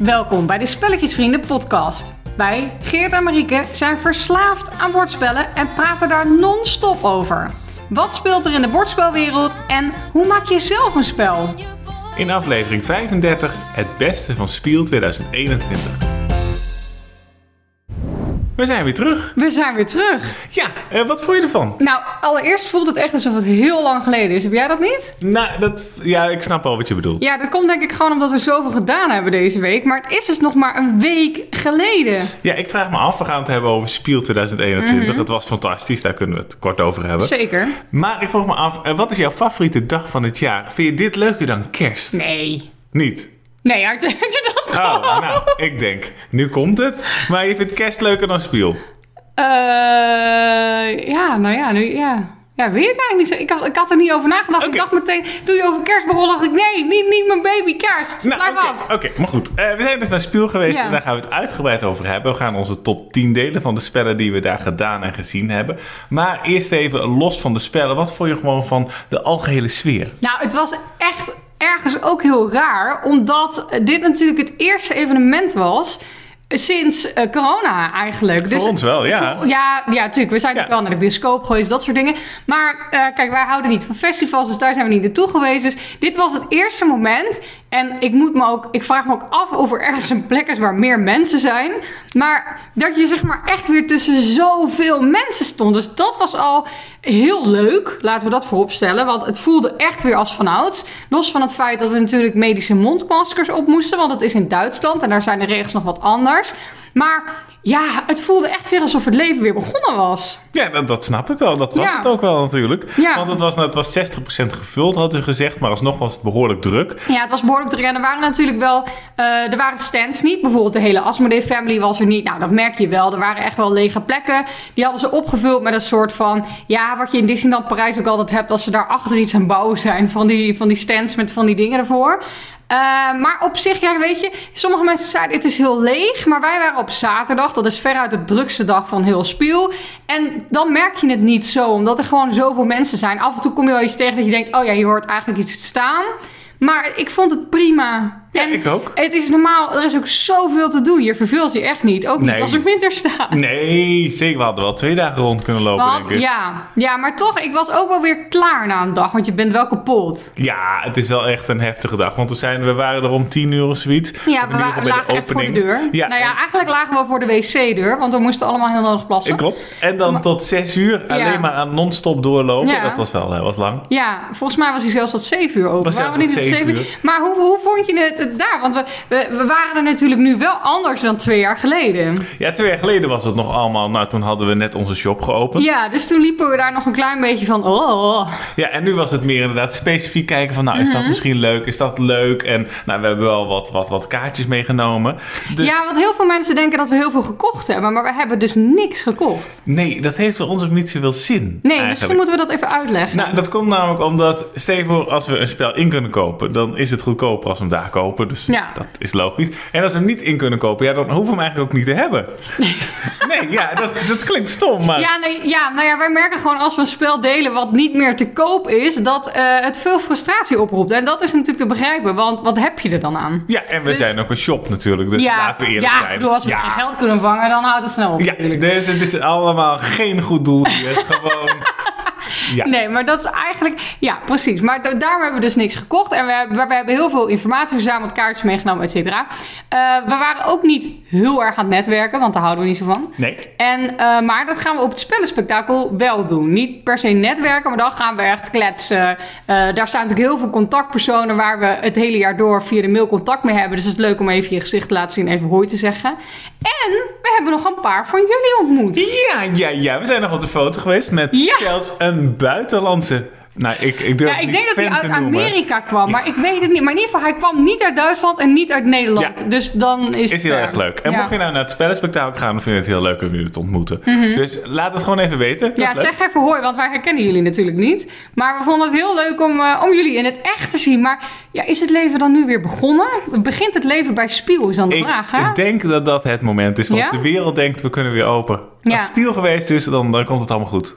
Welkom bij de Spelletjesvrienden podcast. Wij, Geert en Marieke, zijn verslaafd aan bordspellen en praten daar non-stop over. Wat speelt er in de bordspelwereld en hoe maak je zelf een spel? In aflevering 35 het beste van Spiel 2021. We zijn weer terug. We zijn weer terug. Ja, eh, wat vond je ervan? Nou, allereerst voelt het echt alsof het heel lang geleden is. Heb jij dat niet? Nou, dat, ja, ik snap wel wat je bedoelt. Ja, dat komt denk ik gewoon omdat we zoveel gedaan hebben deze week. Maar het is dus nog maar een week geleden. Ja, ik vraag me af, we gaan het hebben over Spiel 2021. Het was fantastisch, daar kunnen we het kort over hebben. Zeker. Maar ik vroeg me af, eh, wat is jouw favoriete dag van het jaar? Vind je dit leuker dan kerst? Nee. Niet? Nee, had je, had je dat Oh, gewoon? nou, ik denk, nu komt het. Maar je vindt kerst leuker dan Spiel? Eh, ja, nou ja, nu, ja. Ja, weet ik eigenlijk niet. Ik had, ik had er niet over nagedacht. Ik dacht meteen, toen je over kerst begon, dacht ik, nee, niet, niet mijn baby kerst. Nou, Blijf af. Oké, maar goed. Eh, we zijn dus naar Spiel geweest Ja. en daar gaan we het uitgebreid over hebben. We gaan onze top 10 delen van de spellen die we daar gedaan en gezien hebben. Maar eerst even los van de spellen. Wat vond je gewoon van de algehele sfeer? Nou, het was echt ergens ook heel raar, omdat dit natuurlijk het eerste evenement was sinds eh, corona eigenlijk. Dus Voor ons wel, ja. Voor- ja, ja, natuurlijk. We zijn Ja. wel naar de bioscoop geweest, dat soort dingen. Maar eh, kijk, wij houden niet van festivals, dus daar zijn we niet naartoe geweest. Dus dit was het eerste moment. En ik moet me ook, ik vraag me ook af of er ergens een plek is waar meer mensen zijn. Maar dat je zeg maar echt weer tussen zoveel mensen stond. Dus dat was al heel leuk. Laten we dat voorop stellen. Want het voelde echt weer als vanouds. Los van het feit dat we natuurlijk medische mondmaskers op moesten. Want het is in Duitsland en daar zijn de regels nog wat anders. Maar ja, het voelde echt weer alsof het leven weer begonnen was. Ja, dat, dat snap ik wel. Dat was Ja. het ook wel natuurlijk. Ja. Want het was, het was 60% gevuld, hadden ze gezegd. Maar alsnog was het behoorlijk druk. Ja, het was behoorlijk druk. En er waren natuurlijk wel... eh, er waren stands niet. Bijvoorbeeld de hele Asmodee family was er niet. Nou, dat merk je wel. Er waren echt wel lege plekken. Die hadden ze opgevuld met een soort van... Ja, wat je in Disneyland Parijs ook altijd hebt... als ze daar achter iets aan bouwen zijn. Van die, van die stands met van die dingen ervoor. Eh, maar op zich, ja, weet je... Sommige mensen zeiden het is heel leeg. Maar wij waren op zaterdag. Dat is veruit de drukste dag van heel Spiel. En dan merk je het niet zo. Omdat er gewoon zoveel mensen zijn. Af en toe kom je wel iets tegen dat je denkt... Oh ja, hier hoort eigenlijk iets te staan. Maar ik vond het prima. Ja, ik ook. Het is normaal, er is ook zoveel te doen. Je verveelt je echt niet. Ook niet als er minder staat. Nee, zeker. We hadden wel twee dagen rond kunnen lopen, denk ik. ja, ja, maar toch, ik was ook wel weer klaar na een dag. Want je bent wel kapot. Ja, het is wel echt een heftige dag. Want we, zijn, we waren er om tien uur of zoiets. Ja, we, bij lagen echt voor de deur. Ja, nou ja, en- eigenlijk lagen we voor de wc-deur. Want we moesten allemaal heel nodig plassen. Klopt. En dan tot zes uur alleen maar aan non-stop doorlopen. Ja. Dat was wel heel was lang. Ja, volgens mij was hij zelfs tot 7 uur open. Was zelfs tot zeven 7 uur. Maar hoe, hoe vond je het, het daar? Want we, we, we waren er natuurlijk nu wel anders dan twee jaar geleden. Ja, twee jaar geleden was het nog allemaal. Nou, toen hadden we net onze shop geopend. Ja, dus toen liepen we daar nog een klein beetje van... Oh, Ja, en nu was het meer inderdaad specifiek kijken van... Nou, is Mhm. dat misschien leuk? Is dat leuk? En nou, we hebben wel wat, wat, wat kaartjes meegenomen. Dus Ja, want heel veel mensen denken dat we heel veel gekocht hebben, maar we hebben dus niks gekocht. nee, dat heeft voor ons ook niet zoveel zin. Nee, eigenlijk. misschien moeten we dat even uitleggen. Nou, dat komt namelijk omdat, voor, als we een spel in kunnen kopen, dan is het goedkoper als we hem daar kopen. Dus Ja. dat is logisch. En als we hem niet in kunnen kopen, ja, dan hoeven we hem eigenlijk ook niet te hebben. Nee, ja, dat, dat klinkt stom, maar... Ja, nee, ja, nou ja, wij merken gewoon als we een spel delen wat niet meer te koop is, dat eh, het veel frustratie oproept. En dat is natuurlijk te begrijpen, want wat heb je er dan aan? Ja, en we Dus- zijn ook een shop natuurlijk, dus ja, laten we eerlijk ja, zijn. ik bedoel, als we ja. geen geld kunnen vangen, dan houdt het snel op Ja, natuurlijk. dus het is allemaal geen goed doel hier. Gewoon... Ja. Nee, maar dat is eigenlijk... Ja, precies. Maar da- daarom hebben we dus niks gekocht. En we, hebben- we hebben heel veel informatie verzameld, kaartjes meegenomen, et cetera. Eh, we waren ook niet heel erg aan het netwerken, want daar houden we niet zo van. Nee. En, eh, maar dat gaan we op het spellenspectakel wel doen. Niet per se netwerken, maar dan gaan we echt kletsen. Eh, daar staan natuurlijk heel veel contactpersonen waar we het hele jaar door via de mail contact mee hebben. Dus het is leuk om even je gezicht te laten zien, even hoi te zeggen. En we hebben nog een paar van jullie ontmoet. Ja, ja, ja. We zijn nog op de foto geweest met Ja. zelfs een buitenlandse... Nou, ik, ik Ja, ik denk dat hij uit noemen. Amerika kwam, maar ik weet het niet. Maar in ieder geval, hij kwam niet uit Duitsland en niet uit Nederland. Ja. Dus dan is, Is heel erg leuk. En mocht je nou naar het spellenspectakel gaan, dan vind je het heel leuk om jullie te ontmoeten. Dus laat het gewoon even weten. Dat Mhm. Ja, zeg even hoi, want wij herkennen jullie natuurlijk niet. Maar we vonden het heel leuk om, eh, om jullie in het echt te zien. Maar ja, is het leven dan nu weer begonnen? Begint het leven bij Spiel, is dan de Ik, vraag, hè? ik denk dat dat het moment is. Want de wereld denkt, we kunnen weer open. Als spiel geweest is, dan, dan komt het allemaal goed.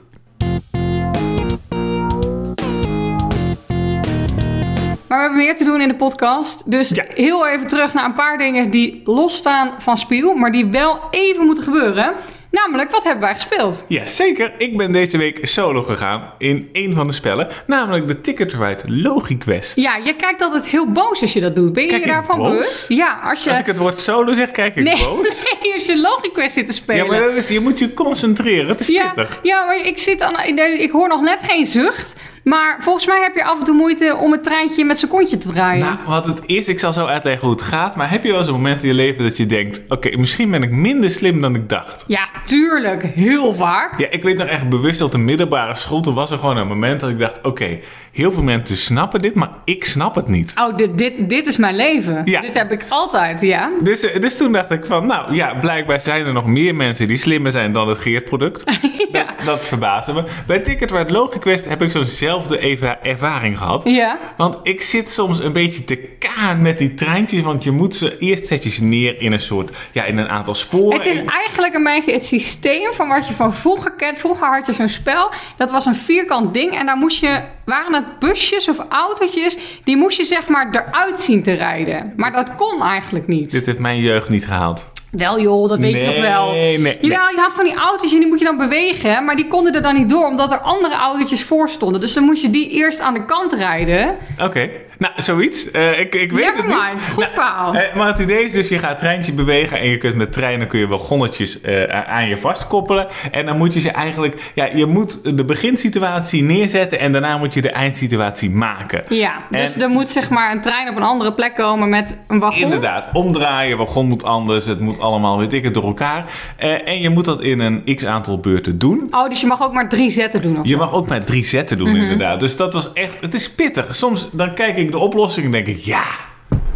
Maar we hebben meer te doen in de podcast. Dus Ja. heel even terug naar een paar dingen die losstaan van Spiel, maar die wel even moeten gebeuren. Namelijk, wat hebben wij gespeeld? Ja, zeker. Ik ben deze week solo gegaan in een van de spellen, namelijk de Ticket to Ride Logiquest. Ja, je kijkt altijd heel boos als je dat doet. Ben je je daarvan boos? bewust? Ja, als je... Als ik het woord solo zeg, kijk ik nee, boos. nee, als je Logicquest zit te spelen. Ja, maar dat is, je moet je concentreren. Het is Ja, pittig. ja, maar ik, zit aan, ik hoor nog net geen zucht. Maar volgens mij heb je af en toe moeite om het treintje met zijn kontje te draaien. Nou, wat het is, ik zal zo uitleggen hoe het gaat. Maar heb je wel eens een moment in je leven dat je denkt: oké, misschien ben ik minder slim dan ik dacht? Ja, tuurlijk. Heel vaak. Ja, ik weet nog echt bewust op de middelbare school. Toen was er gewoon een moment dat ik dacht: oké, heel veel mensen snappen dit, maar ik snap het niet. Oh, dit, dit, dit is mijn leven. Ja. Dit heb ik altijd, ja. Dus, eh, dus toen dacht ik van, nou ja, blijkbaar zijn er nog meer mensen die slimmer zijn dan het Geert-product. Ja. dat, dat verbaasde me. Bij Ticket Ride Logiquest heb ik zo'nzelfde eva- ervaring gehad. Ja. Want ik zit soms een beetje te kaan met die treintjes, want je moet ze eerst zet je ze neer in een soort, ja, in een aantal sporen. Het is En- eigenlijk een beetje het systeem van wat je van vroeger kent. Vroeger had je zo'n spel, dat was een vierkant ding. En daar moest je, waren het busjes of autootjes, die moest je zeg maar eruit zien te rijden. Maar dat kon eigenlijk niet. Dit heeft mijn jeugd niet gehaald. Wel joh, dat weet je toch wel. nee, nee. Jawel, je had van die autootjes en die moet je dan bewegen. Maar die konden er dan niet door, omdat er andere autootjes voor stonden. Dus dan moest je die eerst aan de kant rijden. Oké, nou, zoiets. Eh, ik, ik weet Never het niet. mind, goed verhaal. Eh, maar het idee is dus, je gaat het treintje bewegen en je kunt met treinen kun je wel gonnetjes eh, aan je vastkoppelen. En dan moet je ze eigenlijk, ja, je moet de beginsituatie neerzetten en daarna moet je de eindsituatie maken. Ja, dus En- er moet zeg maar een trein op een andere plek komen met een wagon. Inderdaad, omdraaien, wagon moet anders, het moet allemaal, weet ik het, door elkaar. Eh, en je moet dat in een x aantal beurten doen. Oh, dus je mag ook maar drie zetten doen of Je mag ook maar drie zetten doen, Mhm. inderdaad. Dus dat was echt, het is pittig. Soms dan kijk ik de oplossing en denk ik, ja,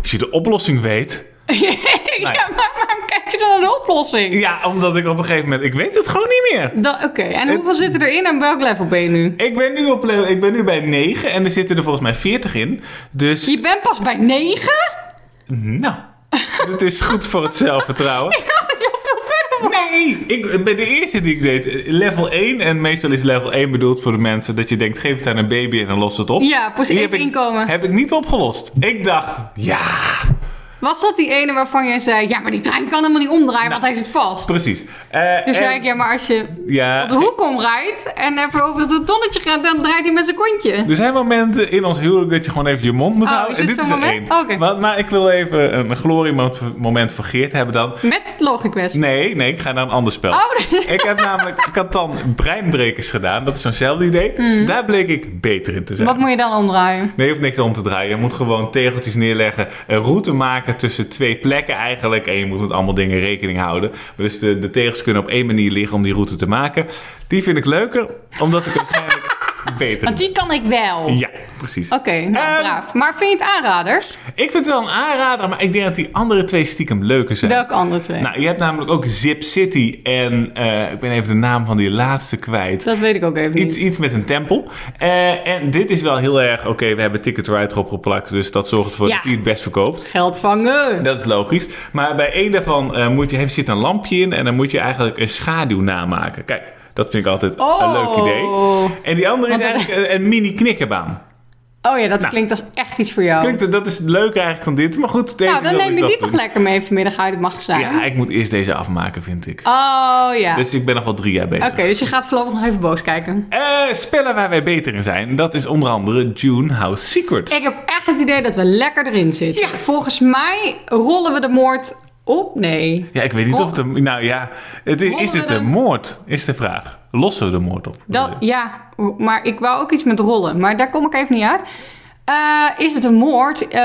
als je de oplossing weet... ja, maar waarom kijk je dan naar de oplossing? Ja, omdat ik op een gegeven moment, ik weet het gewoon niet meer. Oké, en hoeveel zitten erin en welk level ben je nu? Ik ben nu, op, level- ik ben nu bij 9 en er zitten er volgens mij 40 in. Dus, Je bent pas bij negen? nou, het is goed voor het zelfvertrouwen. Ik dacht dat je al veel verder. Nee, ik, bij de eerste die ik deed, level 1. En meestal is level 1 bedoeld voor de mensen dat je denkt, geef het aan een baby en dan lost het op. Ja, precies, Die even heb ik, inkomen. Heb ik niet opgelost. Ik dacht, ja, Was dat die ene waarvan jij zei... Ja, maar die trein kan helemaal niet omdraaien, want hij zit vast. precies. Eh, Dus zei ik, ja, maar als je ja, op de hoek omrijdt... en even over het tonnetje gaat, dan draait hij met zijn kontje. Er zijn momenten in ons huwelijk dat je gewoon even je mond moet Oh, houden. is en dit is er één. Oké. Maar, maar ik wil even een gloriemoment voor Geert hebben dan. Met Logicquest. Nee, nee, ik ga naar een ander spel. Oh, Ik heb namelijk Catan Breinbrekers gedaan. Dat is zo'nzelfde idee. Daar bleek ik beter in te zijn. Hmm. wat moet je dan omdraaien? Nee, je hoeft niks om te draaien. Je moet gewoon tegeltjes neerleggen. Een route maken tussen twee plekken eigenlijk. En je moet met allemaal dingen rekening houden. Dus de, de tegels kunnen op één manier liggen om die route te maken. Die vind ik leuker, omdat ik waarschijnlijk beter Want die kan ik wel. Ja, precies. Oké, nou Ehm, braaf. Maar vind je het aanraders? Ik vind het wel een aanrader, maar ik denk dat die andere twee stiekem leuker zijn. Welke andere twee? Nou, je hebt namelijk ook Zip City en eh, ik ben even de naam van die laatste kwijt. dat weet ik ook even niet. Iets, iets met een tempel. Eh, en dit is wel heel erg, oké, we hebben Ticket to Ride erop geplakt, dus dat zorgt ervoor Ja. dat hij het best verkoopt. Geld vangen. Dat is logisch. Maar bij één daarvan eh, moet je, zit een lampje in en dan moet je eigenlijk een schaduw namaken. Kijk, dat vind ik altijd een Oh. leuk idee. En die andere is dat- eigenlijk een, een mini knikkerbaan. Oh ja, dat Nou. klinkt als echt iets voor jou. Klinkt, dat is leuker eigenlijk dan dit. Maar goed, deze nou, dan neem ik je die toch lekker mee vanmiddag uit het magazijn. Ja, ik moet eerst deze afmaken, vind ik. Oh ja. Dus ik ben nog wel drie jaar bezig. Oké, dus je gaat voorlopig nog even boos kijken. Eh, spellen waar wij beter in zijn, dat is onder andere June House Secrets. Ik heb echt het idee dat we lekker erin zitten. Ja. Volgens mij rollen we de moord op. Nee. Ja, ik weet niet of de... Nou ja, het is, is het een de- moord, is de vraag. Lossen we de moord op? Dat, ja, maar ik wou ook iets met rollen. Maar daar kom ik even niet uit. Eh, is het een moord? Eh,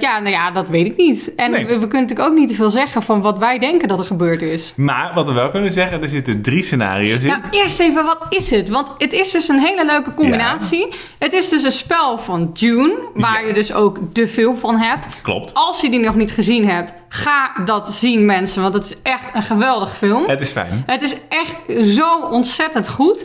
ja, nou ja, dat weet ik niet. En Nee. we, we kunnen natuurlijk ook niet te veel zeggen van wat wij denken dat er gebeurd is. Maar wat we wel kunnen zeggen, er zitten drie scenario's in. Nou, eerst even, wat is het? Want het is dus een hele leuke combinatie. Het is dus een spel van June, waar Ja. je dus ook de film van hebt. Klopt. Als je die nog niet gezien hebt, ga dat zien mensen, want het is echt een geweldig film. Het is fijn. Het is echt zo ontzettend goed.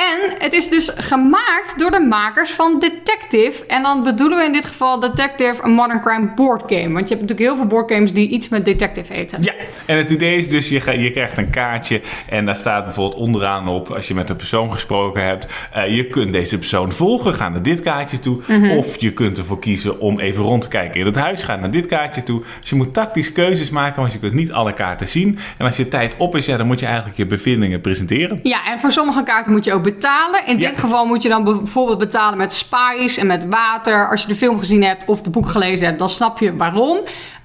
En het is dus gemaakt door de makers van Detective. En dan bedoelen we in dit geval Detective een Modern Crime board game. Want je hebt natuurlijk heel veel boardgames die iets met Detective heten. Ja, en het idee is dus, je, je krijgt een kaartje en daar staat bijvoorbeeld onderaan op, als je met een persoon gesproken hebt, eh, je kunt deze persoon volgen, ga naar dit kaartje toe. Mhm. Of je kunt ervoor kiezen om even rond te kijken in het huis, ga naar dit kaartje toe. Dus je moet tactisch keuzes maken, want je kunt niet alle kaarten zien. En als je tijd op is, ja, dan moet je eigenlijk je bevindingen presenteren. Ja, en voor sommige kaarten moet je ook betalen. In Ja. dit geval moet je dan bijvoorbeeld betalen met spice en met water. Als je de film gezien hebt of de boek gelezen hebt, dan snap je waarom.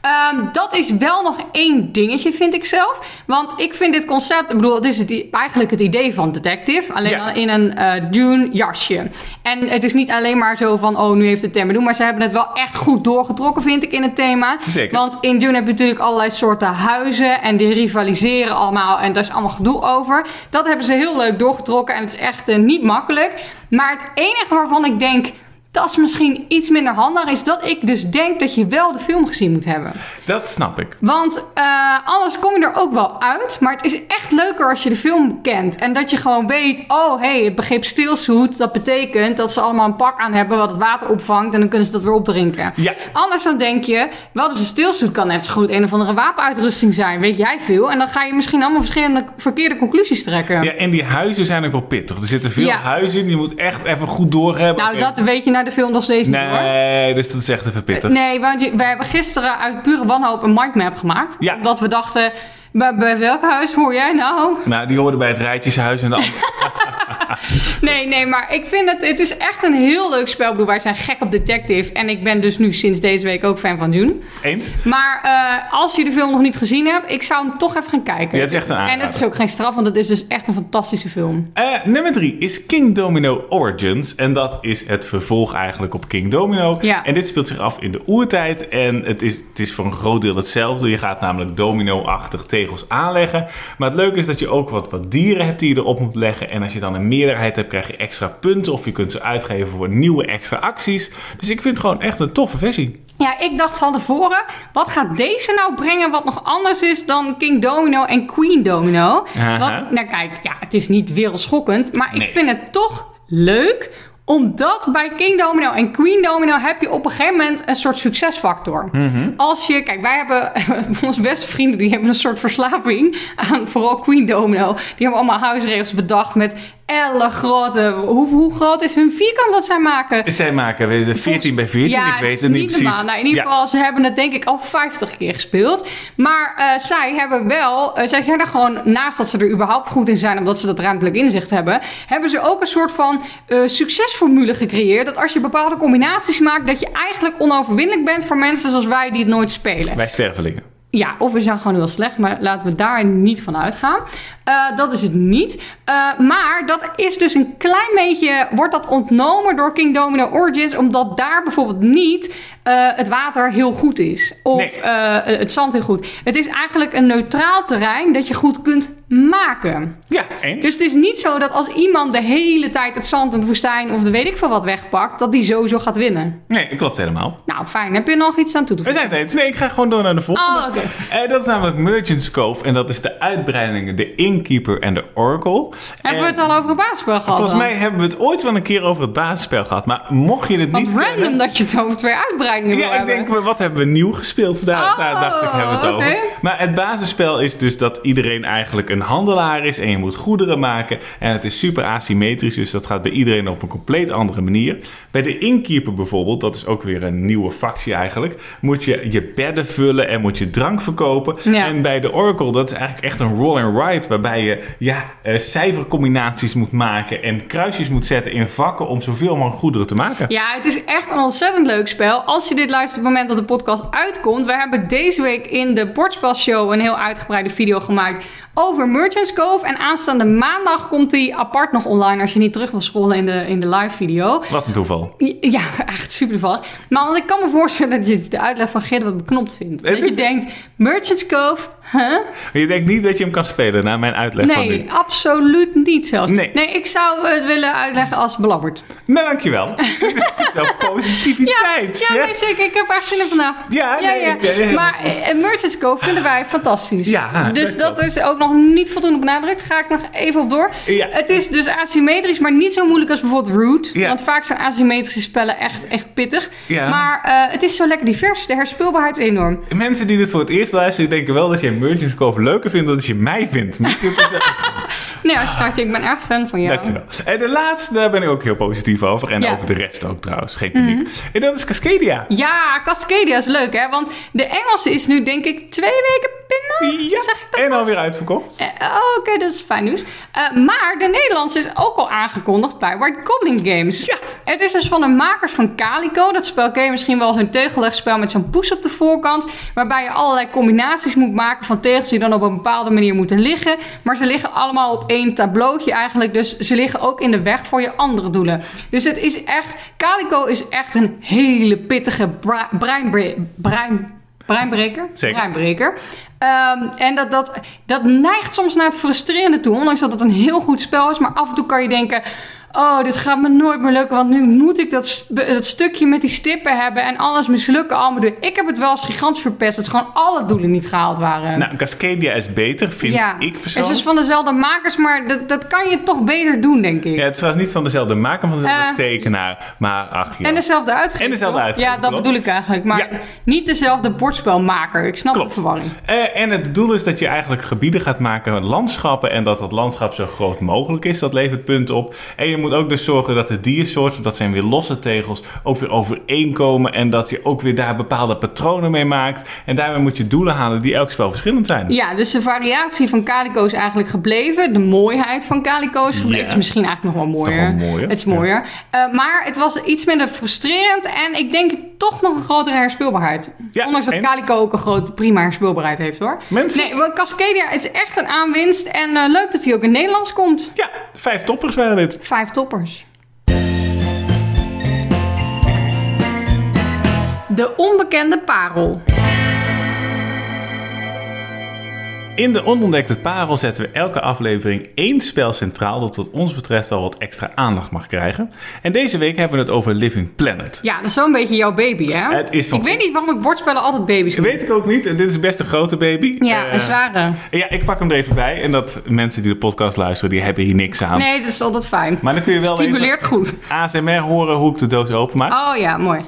Ehm, dat is wel nog één dingetje, vind ik zelf. Want ik vind dit concept, ik bedoel, het is het, eigenlijk het idee van Detective. Alleen Ja. dan in een eh, Dune jasje. En het is niet alleen maar zo van, oh, nu heeft het thema doen. Maar ze hebben het wel echt goed doorgetrokken, vind ik, in het thema. Zeker. Want in Dune heb je natuurlijk allerlei soorten huizen. En die rivaliseren allemaal. En daar is allemaal gedoe over. Dat hebben ze heel leuk doorgetrokken. En het is echt eh, niet makkelijk. Maar het enige waarvan ik denk... Dat is misschien iets minder handig. Is dat ik dus denk dat je wel de film gezien moet hebben. Dat snap ik. Want eh, anders kom je er ook wel uit. Maar het is echt leuker als je de film kent. En dat je gewoon weet: oh hé, hey, het begrip stilsuit. Dat betekent dat ze allemaal een pak aan hebben. wat het water opvangt. En dan kunnen ze dat weer opdrinken. Ja. Anders dan denk je: wat is een stilsuit? Kan net zo goed een of andere wapenuitrusting zijn. Weet jij veel? En dan ga je misschien allemaal verschillende verkeerde conclusies trekken. Ja, en die huizen zijn ook wel pittig. Er zitten veel Ja. huizen in, je moet echt even goed doorhebben. Nou, dat weet je na de film nog steeds niet hoor. Nee, dus dat is echt even pittig. Nee, want je- we hebben gisteren uit pure wanhoop een mindmap gemaakt. Ja. Omdat we dachten: bij, bij welk huis hoor jij nou? Nou, die hoorden bij het rijtjeshuis en de andere. Nee, nee, maar ik vind het, het is echt een heel leuk spel. Ik bedoel, wij zijn gek op Detective. En ik ben dus nu sinds deze week ook fan van Dune. Eens? Maar eh, als je de film nog niet gezien hebt, ik zou hem toch even gaan kijken. Ja, het is echt een En aanrader. het is ook geen straf, want het is dus echt een fantastische film. Eh, nummer drie is King Domino Origins. En dat is het vervolg eigenlijk op King Domino. Ja. En dit speelt zich af in de oertijd. En het is, het is voor een groot deel hetzelfde. Je gaat namelijk domino-achtig tegels aanleggen. Maar het leuke is dat je ook wat, wat dieren hebt die je erop moet leggen. En als je dan een meerderheid hebt, krijg je extra punten. Of je kunt ze uitgeven voor nieuwe extra acties. Dus ik vind het gewoon echt een toffe versie. Ja, ik dacht van tevoren, wat gaat deze nou brengen wat nog anders is dan King Domino en Queen Domino? Aha. Want, nou kijk, ja, het is niet wereldschokkend, maar ik vind het toch leuk omdat bij King Domino en Queen Domino heb je op een gegeven moment een soort succesfactor. Mhm. Als je, kijk, wij hebben onze beste vrienden die hebben een soort verslaving aan vooral Queen Domino. Die hebben allemaal huisregels bedacht met elle grote. Hoe, hoe groot is hun vierkant wat zij maken? Zij maken weet je, 14 bij 14. ik weet het niet, precies. Nou, in ieder Ja. geval, ze hebben het denk ik al 50 keer gespeeld. Maar eh, zij hebben wel, eh, zij zijn er gewoon, naast dat ze er überhaupt goed in zijn, omdat ze dat ruimtelijk inzicht hebben, hebben ze ook een soort van eh, succesformule gecreëerd. Dat als je bepaalde combinaties maakt, dat je eigenlijk onoverwinnelijk bent voor mensen zoals wij die het nooit spelen. Wij stervelingen. Ja, of we zijn gewoon heel slecht, maar laten we daar niet van uitgaan. Eh, dat is het niet. Eh, maar dat is dus een klein beetje, wordt dat ontnomen door King Domino Origins, omdat daar bijvoorbeeld niet eh, het water heel goed is. Of Nee. eh, het zand heel goed. Het is eigenlijk een neutraal terrein dat je goed kunt maken. Ja, eens. Dus het is niet zo dat als iemand de hele tijd het zand en de woestijn of de weet ik veel wat wegpakt, dat die sowieso gaat winnen. Nee, dat klopt helemaal. Nou, fijn. Heb je nog iets aan toe te We voegen? zijn het eens. Nee, ik ga gewoon door naar de volgende. Oh, oké. Eh, dat is namelijk Merchant's Cove. En dat is de uitbreidingen de Innkeeper en de Oracle. Hebben we En het al over een basisspel gehad? Volgens dan? mij hebben we het ooit wel een keer over het basisspel gehad. Maar mocht je het Wat niet random kennen... dat je het over twee uitbreidingen wil Ja, ik denk, wat hebben we nieuw gespeeld? Daar, Oh, daar dacht ik, hebben we het over. Maar het basisspel is dus dat iedereen eigenlijk een handelaar is en je moet goederen maken. En het is super asymmetrisch, dus dat gaat bij iedereen op een compleet andere manier. Bij de Innkeeper bijvoorbeeld, dat is ook weer een nieuwe factie eigenlijk, moet je je bedden vullen en moet je drank verkopen. Ja. En bij de Oracle, dat is eigenlijk echt een roll and ride, waarbij je ja, eh, cijfercombinaties moet maken en kruisjes moet zetten in vakken om zoveel mogelijk goederen te maken. Ja, het is echt een ontzettend leuk spel. Als je dit luistert op het moment dat de podcast uitkomt. We hebben deze week in de Bordspelshow een heel uitgebreide video gemaakt over Merchant's Cove. En aanstaande maandag komt die apart nog online als je niet terug wil scrollen in de, in de live video. Wat een toeval. Ja, echt super toevallig. Maar want ik kan me voorstellen dat je de uitleg van Geert wat beknopt vindt. Het dat je denkt, Merchant's Cove, huh? Maar je denkt niet dat je hem kan spelen na mijn uitleg van nu. Nee, absoluut niet zelfs. Nee. ik zou het willen uitleggen als belabberd. Nou, dankjewel. Het is, het is wel positiviteit, ja, nee, zeker. Ik heb echt zin in vandaag. Ja, nee, ik ben helemaal maar eh, Merchant's Cove vinden wij fantastisch. Ja, dus dat dat, is ook nog niet voldoende benadrukt. Ga ik nog even op door. Ja. Het is dus asymmetrisch, maar niet zo moeilijk als bijvoorbeeld Root. Ja. Want vaak zijn asymmetrische spellen echt, echt pittig. Ja. Maar eh, het is zo lekker divers. De herspeelbaarheid is enorm. Mensen die dit voor het eerst luisteren, denken wel dat je Emergence Cove leuker vindt dan dat je mij vindt. Maar eh, Nee, schatje, ik ben erg fan van jou. Dankjewel. En de laatste, daar ben ik ook heel positief over. En Ja. over de rest ook trouwens, geen paniek. En dat is Cascadia. Ja, Cascadia is leuk, hè? Want de Engelse is nu, denk ik, twee weken binnen. Ja, Zeg ik dat en vast? alweer uitverkocht. Eh, oh, Oké, dat is fijn nieuws. Eh, maar de Nederlandse is ook al aangekondigd bij White Goblin Games. Ja. Het is dus van de makers van Calico. Dat spel ken je misschien wel als een tegellegspel met zo'n poes op de voorkant. Waarbij je allerlei combinaties moet maken van tegels die dan op een bepaalde manier moeten liggen. Maar ze liggen allemaal op één tableautje eigenlijk. Dus ze liggen ook in de weg voor je andere doelen. Dus het is echt... Calico is echt een hele pittige bra- breinbre- brein... Breinbreker? Zeker. Breinbreker. Ehm, en dat, dat, dat neigt soms naar het frustrerende toe. Ondanks dat het een heel goed spel is. Maar af en toe kan je denken... Oh, dit gaat me nooit meer lukken. Want nu moet ik dat, dat stukje met die stippen hebben. En alles mislukken. Allemaal. Ik heb het wel eens gigantisch verpest. Dat gewoon alle doelen niet gehaald waren. Nou, Cascadia is beter, vind ja. ik Het persoonlijk. is dus van dezelfde makers. Maar dat, dat kan je toch beter doen, denk ik. Ja, het is trouwens niet van dezelfde maker, van dezelfde Eh. tekenaar. Maar ach. En dezelfde uitgever. En dezelfde uitgever, Ja, dat klopt. bedoel ik eigenlijk. Maar Ja. niet dezelfde bordspelmaker. Ik snap Klopt. de verwarring. Eh, en het doel is dat je eigenlijk gebieden gaat maken, landschappen. En dat dat landschap zo groot mogelijk is. Dat levert punten op. En je moet ook dus zorgen dat de diersoorten, dat zijn weer losse tegels, ook weer overeenkomen. En dat je ook weer daar bepaalde patronen mee maakt. En daarmee moet je doelen halen die elk spel verschillend zijn. Ja, dus de variatie van Calico is eigenlijk gebleven. De mooiheid van Calico is gebleven. Ja. Het is misschien eigenlijk nog wel mooier. Het is mooier. Eh, maar het was iets minder frustrerend. En ik denk toch nog een grotere herspeelbaarheid. Ja, Ondanks dat eens. Calico ook een groot prima herspeelbaarheid heeft hoor. Mensen- Nee, Cascadia is echt een aanwinst. En eh, leuk dat hij ook in Nederlands komt. Ja, vijf toppers waren dit. Vijf toppers. De onbekende parel. In de Onontdekte Parel zetten we elke aflevering één spel centraal dat wat ons betreft wel wat extra aandacht mag krijgen. En deze week hebben we het over Living Planet. Ja, dat is wel een beetje jouw baby hè? Het is van- Ik weet niet waarom ik bordspellen altijd baby's noem. Weet ik ook niet, en dit is best een grote baby. Ja, Eh, een zware. Ja, ik pak hem er even bij. En dat mensen die de podcast luisteren, die hebben hier niks aan. Nee, dat is altijd fijn. Maar dan kun je wel Stimuleert goed. ASMR horen hoe ik de doos openmaak. Oh ja, mooi.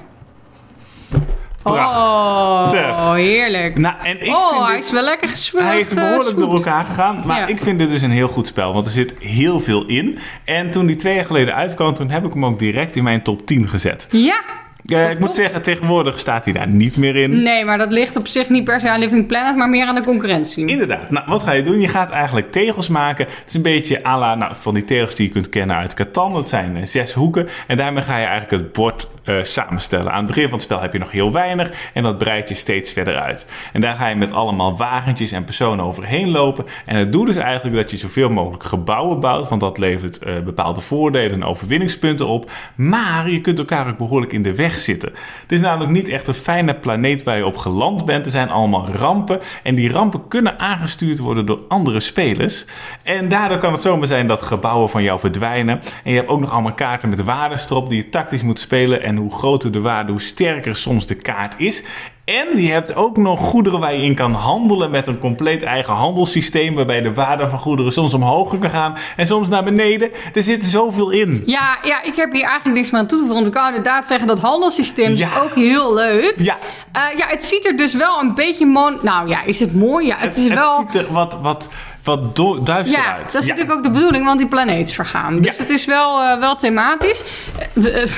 Prachtig. Oh, heerlijk. Nou, en ik oh, hij is wel lekker gespeeld. Hij is behoorlijk door elkaar gegaan. Maar Ja. ik vind dit dus een heel goed spel. Want er zit heel veel in. En toen die twee jaar geleden uitkwam, toen heb ik hem ook direct in mijn top 10 gezet. Ja. Eh, ik moet klopt. zeggen, tegenwoordig staat hij daar niet meer in. Nee, maar dat ligt op zich niet per se aan Living Planet, maar meer aan de concurrentie. Inderdaad. Nou, wat ga je doen? Je gaat eigenlijk tegels maken. Het is een beetje à la nou, van die tegels die je kunt kennen uit Catan. Dat zijn eh, zes hoeken. En daarmee ga je eigenlijk het bord eh, samenstellen. Aan het begin van het spel heb je nog heel weinig. En dat breidt je steeds verder uit. En daar ga je met allemaal wagentjes en personen overheen lopen. En het doel is eigenlijk dat je zoveel mogelijk gebouwen bouwt. Want dat levert eh, bepaalde voordelen en overwinningspunten op. Maar je kunt elkaar ook behoorlijk in de weg zitten. Het is namelijk niet echt een fijne planeet waar je op geland bent. Er zijn allemaal rampen. En die rampen kunnen aangestuurd worden door andere spelers. En daardoor kan het zomaar zijn dat gebouwen van jou verdwijnen. En je hebt ook nog allemaal kaarten met waardes erop die je tactisch moet spelen. En hoe groter de waarde, hoe sterker soms de kaart is. En je hebt ook nog goederen waar je in kan handelen met een compleet eigen handelssysteem. Waarbij de waarde van goederen soms omhoog kan gaan en soms naar beneden. Er zit zoveel in. Ja, ja, ik heb hier eigenlijk niks meer aan toe te voegen. Ik kan inderdaad zeggen dat handelssysteem is ook heel leuk. Ja, Eh, ja, het ziet er dus wel een beetje. Nou ja, is het mooi? Ja, het, is wel... ziet er wat, wat, wat duister Ja, uit. dat is Ja. natuurlijk ook de bedoeling, want die planeet is vergaan. Dus Ja. het is wel, eh, wel thematisch. Eh, eh,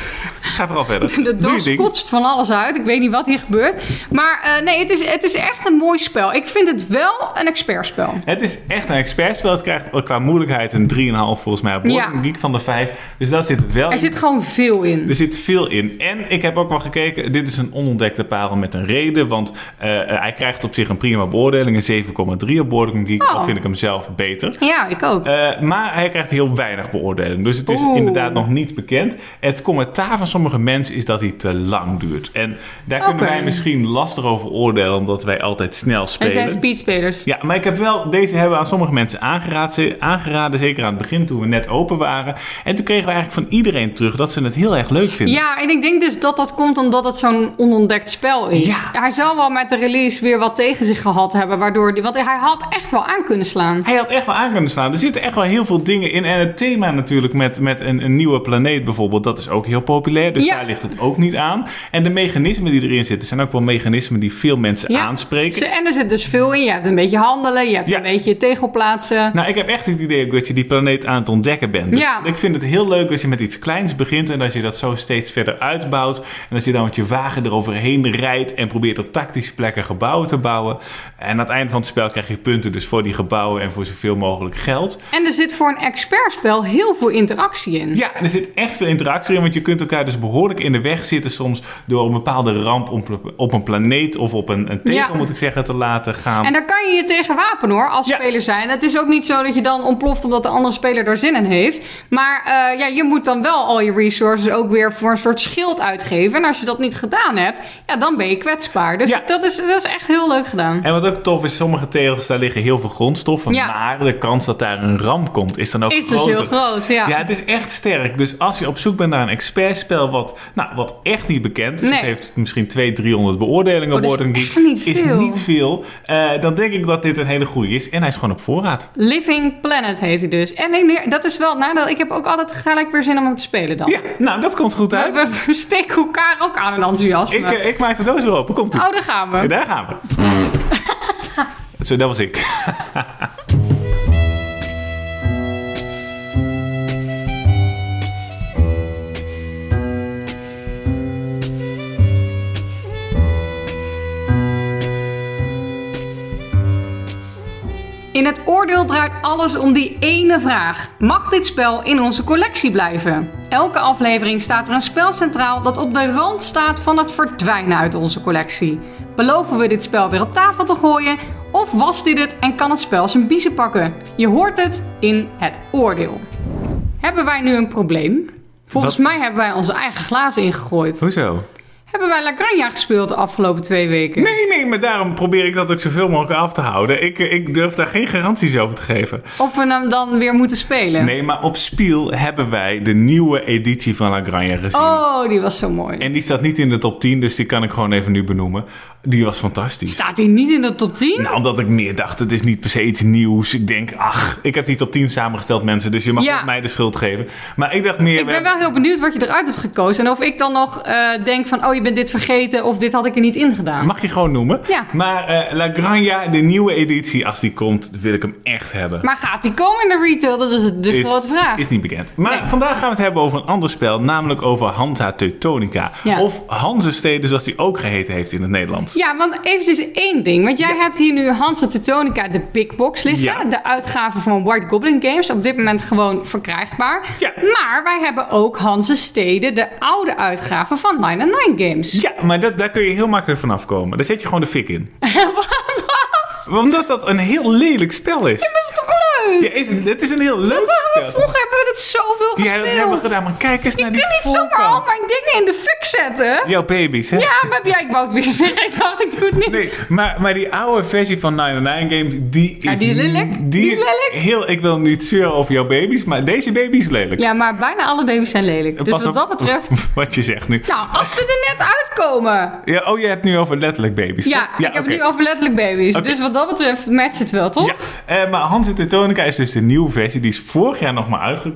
Ga vooral verder. De ding. kotst van alles uit. Ik weet niet wat hier gebeurt. Maar nee, het is, het is echt een mooi spel. Ik vind het wel een expertspel. Het is echt een expertspel. Het krijgt qua moeilijkheid een 3,5 volgens mij op Ja. Geek van de 5. Dus dat zit het wel Er zit gewoon veel in. Er zit veel in. En ik heb ook wel gekeken, dit is een onontdekte parel met een reden. Want hij krijgt op zich een prima beoordeling, een 7,3 op Board Game Geek. Oh. Al vind ik hem zelf beter. Ja, ik ook. Eh, maar hij krijgt heel weinig beoordeling. Dus het is Oeh. inderdaad nog niet bekend. Het commentaar van sommige mensen is dat hij te lang duurt. En daar kunnen wij misschien lastig over oordelen, omdat wij altijd snel Wij spelen. zijn speedspelers. Ja, maar ik heb wel, deze hebben we aan sommige mensen aangeraden, aangeraden, zeker aan het begin toen we net open waren. En toen kregen we eigenlijk van iedereen terug dat ze het heel erg leuk vinden. Ja, en ik denk dus dat dat komt omdat het zo'n onontdekt spel is. Ja. Hij zal wel met de release weer wat tegen zich gehad hebben, waardoor die, want hij had echt wel aan kunnen slaan. Hij had echt wel aan kunnen slaan. Er zitten echt wel heel veel dingen in. En het thema natuurlijk met, met een, een nieuwe planeet bijvoorbeeld, dat is ook heel populair. Dus Ja. daar ligt het ook niet aan. En de mechanismen die erin zitten, zijn ook wel mechanismen die veel mensen Ja. aanspreken. En er zit dus veel in. Je hebt een beetje handelen, je hebt Ja. een beetje tegelplaatsen. Nou, ik heb echt het idee ook dat je die planeet aan het ontdekken bent. Dus Ja. ik vind het heel leuk als je met iets kleins begint en als je dat zo steeds verder uitbouwt. En als je dan met je wagen eroverheen rijdt en probeert op tactische plekken gebouwen te bouwen. En aan het einde van het spel krijg je punten dus voor die gebouwen en voor zoveel mogelijk geld. En er zit voor een expertspel heel veel interactie in. Ja, er zit echt veel interactie in, want je kunt elkaar dus behoorlijk in de weg zitten soms door een bepaalde ramp op, op een planeet of op een, een tegel, Ja. moet ik zeggen, te laten gaan. En daar kan je je tegen wapenen hoor, als Ja. speler zijn. Het is ook niet zo dat je dan ontploft omdat de andere speler daar zin in heeft. Maar eh, ja, je moet dan wel al je resources ook weer voor een soort schild uitgeven. En als je dat niet gedaan hebt, ja, dan ben je kwetsbaar. Dus Ja. dat, is, dat is echt heel leuk gedaan. En wat ook tof is, sommige tegels, daar liggen heel veel grondstoffen. Ja. Maar de kans dat daar een ramp komt, is dan ook Is dus groter. heel groot, ja. Ja, het is echt sterk. Dus als je op zoek bent naar een expertspel wat, nou, wat echt niet bekend is, Nee. het heeft misschien 200, 300 beoordelingen Oh, dat is niet is veel. niet veel. Eh, dan denk ik dat dit een hele goede is. En hij is gewoon op voorraad. Living Planet heet hij dus. En nee, dat is wel het nadeel. Ik heb ook altijd gelijk weer zin om hem te spelen dan. Ja, nou, dat komt goed uit. We, we steken elkaar ook aan in enthousiasme. Ik, eh, ik maak de doos weer open. Komt ie. Oh, daar gaan we. Ja, daar gaan we. Zo, dat was ik. het oordeel draait alles om die ene vraag. Mag dit spel in onze collectie blijven? Elke aflevering staat er een spel centraal dat op de rand staat van het verdwijnen uit onze collectie. Beloven we dit spel weer op tafel te gooien? Of was dit het en kan het spel zijn biezen pakken? Je hoort het in het oordeel. Hebben wij nu een probleem? Volgens Wat? mij hebben wij onze eigen glazen ingegooid. Hoezo? Hebben wij La Granja gespeeld de afgelopen twee weken? Nee, nee, maar daarom probeer ik dat ook zoveel mogelijk af te houden. Ik, ik durf daar geen garanties over te geven. Of we hem dan weer moeten spelen? Nee, maar op Spiel hebben wij de nieuwe editie van La Granja gezien. Oh, die was zo mooi. En die staat niet in de top 10, dus die kan ik gewoon even nu benoemen. Die was fantastisch. Staat hij niet in de top 10? Nou, omdat ik meer dacht, het is niet per se iets nieuws. Ik denk, ach, ik heb die top 10 samengesteld, mensen. Dus je mag Ja. mij de schuld geven. Maar ik dacht meer... ik we ben wel heel benieuwd wat je eruit hebt gekozen. En of ik dan nog eh, denk van, oh, je bent dit vergeten of dit had ik er niet in gedaan. Mag je gewoon noemen. Ja. Maar eh, La Granja, de nieuwe editie, als die komt, wil ik hem echt hebben. Maar gaat die komen in de retail? Dat is de is, grote vraag. is niet bekend. Maar Nee. vandaag gaan we het hebben over een ander spel, namelijk over Hansa Teutonica. Ja. Of Hanzesteden, zoals die ook geheten heeft in het Ja, want eventjes één ding. Want jij hebt hier nu Hansa Teutonica, de Big Box liggen. Ja. De uitgave van White Goblin Games. Op dit moment gewoon verkrijgbaar. Ja. Maar wij hebben ook Hanse Steden, de oude uitgave van 99 Games. Ja, maar dat, daar kun je heel makkelijk vanaf komen. Daar zet je gewoon de fik in. Wat? Omdat dat een heel lelijk spel is. Dat is toch leuk? Ja, is het is een heel leuk spel. Vroeger hebben dit zoveel gespeeld. Ja, dat hebben gedaan. Maar kijk eens Je naar die niet zomaar al voorkant. mijn dingen in de fik zetten. Jouw baby's, hè? Ja, maar ja, ik wou het weer zeggen. Ik dacht, ik doe het niet. Nee, maar, maar die oude versie van 99 Games, die is... Ja, die is lelijk. Die, Die is is lelijk. Heel, ik wil niet zeuren over jouw baby's, maar deze baby is lelijk. Ja, maar bijna alle baby's zijn lelijk. Dus wat op dat betreft... Wat je zegt nu. Nou, als ze er net uitkomen. Ja, oh, je hebt nu over letterlijk baby's. Ja, toch? ik heb het nu over letterlijk baby's. Dus wat dat betreft matcht het wel, toch? Ja, eh, maar Hans en Teutonica is dus de nieuwe versie. Die is vorig jaar nog maar uitgekomen.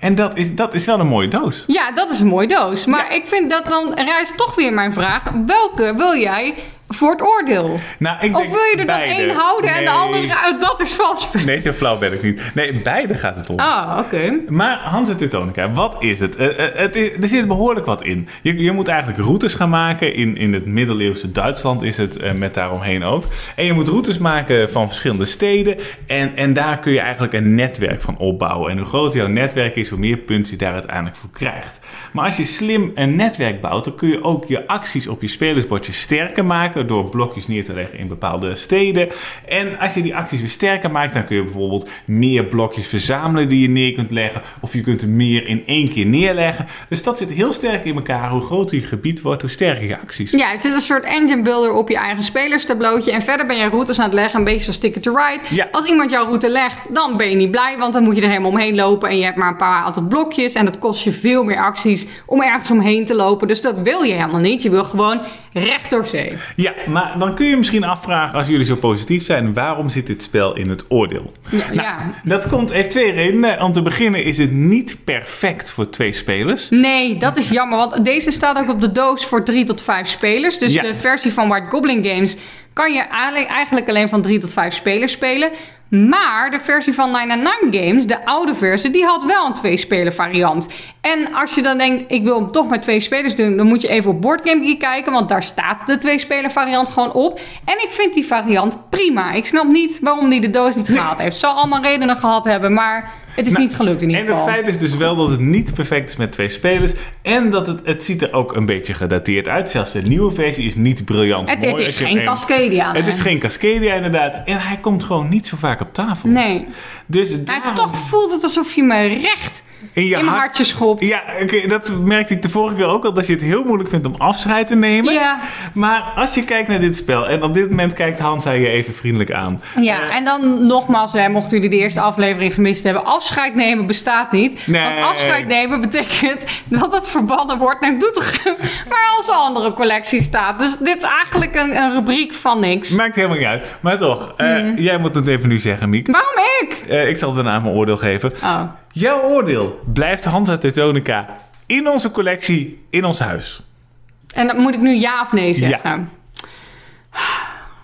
En dat is, dat is wel een mooie doos. Ja, dat is een mooie doos. Maar ik vind dat dan rijst toch weer mijn vraag. Welke wil jij voor het oordeel? Nou, ik Of wil je er dan één houden en de andere? Dat is vals. Nee, zo flauw ben ik niet. Nee, beide gaat het om. Ah, oké. Maar Hans en Teutonica, wat is het? Eh, eh, het is- er zit behoorlijk wat in. Je, je moet eigenlijk routes gaan maken. In, in het middeleeuwse Duitsland is het eh, met daaromheen ook. En je moet routes maken van verschillende steden. En, en daar kun je eigenlijk een netwerk van opbouwen. En hoe groter jouw netwerk is, hoe meer punten je daar uiteindelijk voor krijgt. Maar als je slim een netwerk bouwt, dan kun je ook je acties op je spelersbordje sterker maken. Maken door blokjes neer te leggen in bepaalde steden. En als je die acties weer sterker maakt, dan kun je bijvoorbeeld meer blokjes verzamelen die je neer kunt leggen. Of je kunt er meer in één keer neerleggen. Dus dat zit heel sterk in elkaar. Hoe groter je gebied wordt, hoe sterker je acties. Ja, het zit een soort engine builder op je eigen spelerstablootje. En verder ben je routes aan het leggen, een beetje zoals Ticket to Ride. Ja. Als iemand jouw route legt, dan ben je niet blij, want dan moet je er helemaal omheen lopen. En je hebt maar een paar aantal blokjes. En dat kost je veel meer acties om ergens omheen te lopen. Dus dat wil je helemaal niet. Je wil gewoon recht door zee. Ja, maar dan kun je misschien afvragen, als jullie zo positief zijn, waarom zit dit spel in het oordeel? Ja, Nou, ja. Dat komt, heeft twee redenen. Om te beginnen is het niet perfect voor twee spelers. Nee, dat is jammer. Want deze staat ook op de doos voor 3 tot 5 spelers. Dus Ja. de versie van White Goblin Games kan je eigenlijk alleen van 3 tot 5 spelers spelen. Maar de versie van 999 Games, de oude versie, die had wel een twee-speler variant. En als je dan denkt, ik wil hem toch met twee spelers doen, dan moet je even op BoardGameGeek kijken, want daar staat de twee-speler variant gewoon op. En ik vind die variant prima. Ik snap niet waarom die de doos niet gehaald heeft. Zal allemaal redenen gehad hebben, maar het is Nou, niet gelukt in ieder En het geval. feit is dus wel dat het niet perfect is met twee spelers. En dat het, het ziet er ook een beetje gedateerd uit. Zelfs de nieuwe versie is niet briljant Het, mooi. het is geen Cascadia. Het is geen Cascadia inderdaad. En hij komt gewoon niet zo vaak op tafel. Nee. Dus Maar toch voelt het alsof je me recht in je in hart- hartje schopt. Ja, dat merkte ik de vorige keer ook al. Dat je het heel moeilijk vindt om afscheid te nemen. Ja. Maar als je kijkt naar dit spel. En op dit moment kijkt Hans hij je even vriendelijk aan. Ja, en dan nogmaals, hè, mochten jullie de eerste aflevering gemist hebben, afscheid nemen bestaat niet. Nee. Want afscheid nemen betekent dat het verbannen wordt naar Doetinchem, waar onze andere collectie staat. Dus dit is eigenlijk een, een rubriek van niks. Maakt helemaal niet uit. Maar toch, eh, Mhm. jij moet het even nu zeggen, Miek. Waarom ik? Eh, ik zal daarna mijn oordeel geven. Oh. Jouw oordeel. Blijft Hans uit Teutonica in onze collectie, in ons huis? En dan moet ik nu ja of nee zeggen?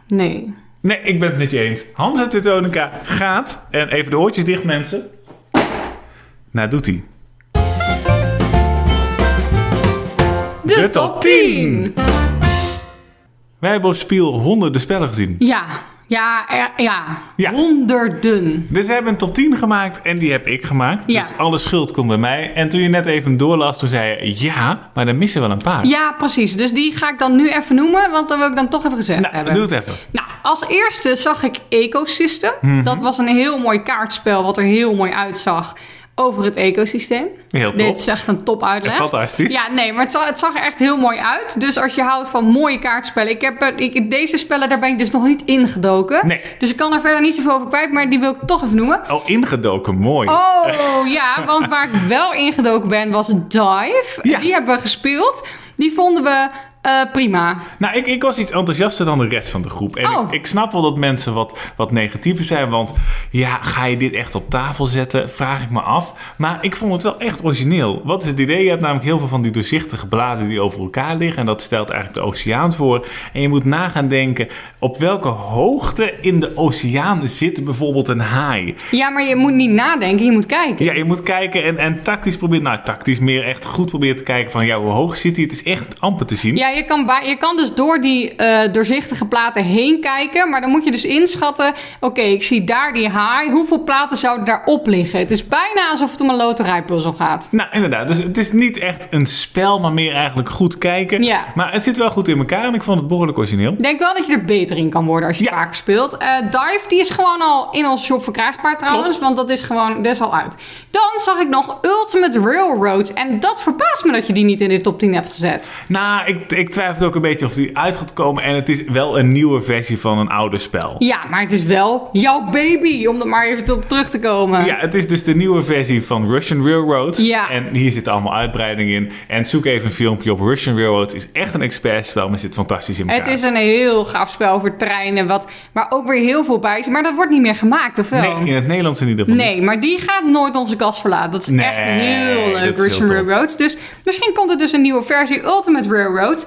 Nee. Nee, ik ben het met je eens. Hans uit Teutonica gaat, en even de oortjes dicht mensen. Nou, doet hij. De, De top top 10! Wij hebben op Spiel honderden spellen gezien. Ja, ja, er- ja, Ja. honderden. Dus we hebben een top 10 gemaakt en die heb ik gemaakt. Ja. Dus alle schuld komt bij mij. En toen je net even doorlas, toen zei je ja, maar er missen wel een paar. Ja, precies. Dus die ga ik dan nu even noemen, want dat wil ik dan toch even gezegd nou, hebben. doe het even. Nou, als eerste zag ik Ecosystem. Mhm. Dat was een heel mooi kaartspel wat er heel mooi uitzag over het ecosysteem. Heel top. Dit is echt een top uitleg. Fantastisch. Ja, nee, maar het zag, het zag er echt heel mooi uit. Dus als je houdt van mooie kaartspellen. Ik heb, er- ik, deze spellen, daar ben ik dus nog niet ingedoken. Nee. Dus ik kan daar verder niet zoveel over kwijt, maar die wil ik toch even noemen. Oh, ingedoken, mooi. Oh ja, want waar ik wel ingedoken ben was Dive. Ja. Die hebben we gespeeld. Die vonden we eh, prima. Nou, ik, ik was iets enthousiaster dan de rest van de groep. En Oh. ik, ik snap wel dat mensen wat, wat negatiever zijn. Want ja, ga je dit echt op tafel zetten? Vraag ik me af. Maar ik vond het wel echt origineel. Wat is het idee? Je hebt namelijk heel veel van die doorzichtige bladen die over elkaar liggen. En dat stelt eigenlijk de oceaan voor. En je moet na gaan denken, op welke hoogte in de oceaan zit bijvoorbeeld een haai? Ja, maar je moet niet nadenken, je moet kijken. Ja, je moet kijken en, en tactisch proberen, nou tactisch meer echt goed proberen te kijken van ja, hoe hoog zit hij? Het is echt amper te zien. Ja, je kan, je kan dus door die eh, doorzichtige platen heen kijken. Maar dan moet je dus inschatten... Oké, ik zie daar die haai. Hoeveel platen zouden daarop liggen? Het is bijna alsof het om een loterijpuzzel gaat. Nou, inderdaad. Dus het is niet echt een spel, maar meer eigenlijk goed kijken. Ja. Maar het zit wel goed in elkaar en ik vond het behoorlijk origineel. Ik denk wel dat je er beter in kan worden als je Ja. het vaker speelt. Eh, Dive, die is gewoon al in onze shop verkrijgbaar trouwens. Klopt. Want dat is gewoon, dat is al uit. Dan zag ik nog Ultimate Railroad. En dat verbaast me dat je die niet in de top 10 hebt gezet. Nou, ik, ik twijfel ook een beetje of die uit gaat komen. En het is wel een nieuwe versie van een oude spel. Ja, maar het is wel jouw baby, om er maar even op terug te komen. Ja, het is dus de nieuwe versie van Russian Railroad. Ja. En hier zitten allemaal uitbreidingen in. En zoek even een filmpje op. Russian Railroad Het is echt een expertspel, maar zit fantastisch in elkaar. Het is een heel gaaf spel over treinen, wat, waar ook weer heel veel bij. Maar dat wordt niet meer gemaakt, of wel? Nee, in het Nederlands in ieder geval niet. Nee, maar die gaat nooit onze kast verlaten. Dat is Nee, echt heel leuk, Russian heel. Railroads. Dus misschien komt er dus een nieuwe versie Ultimate Railroads.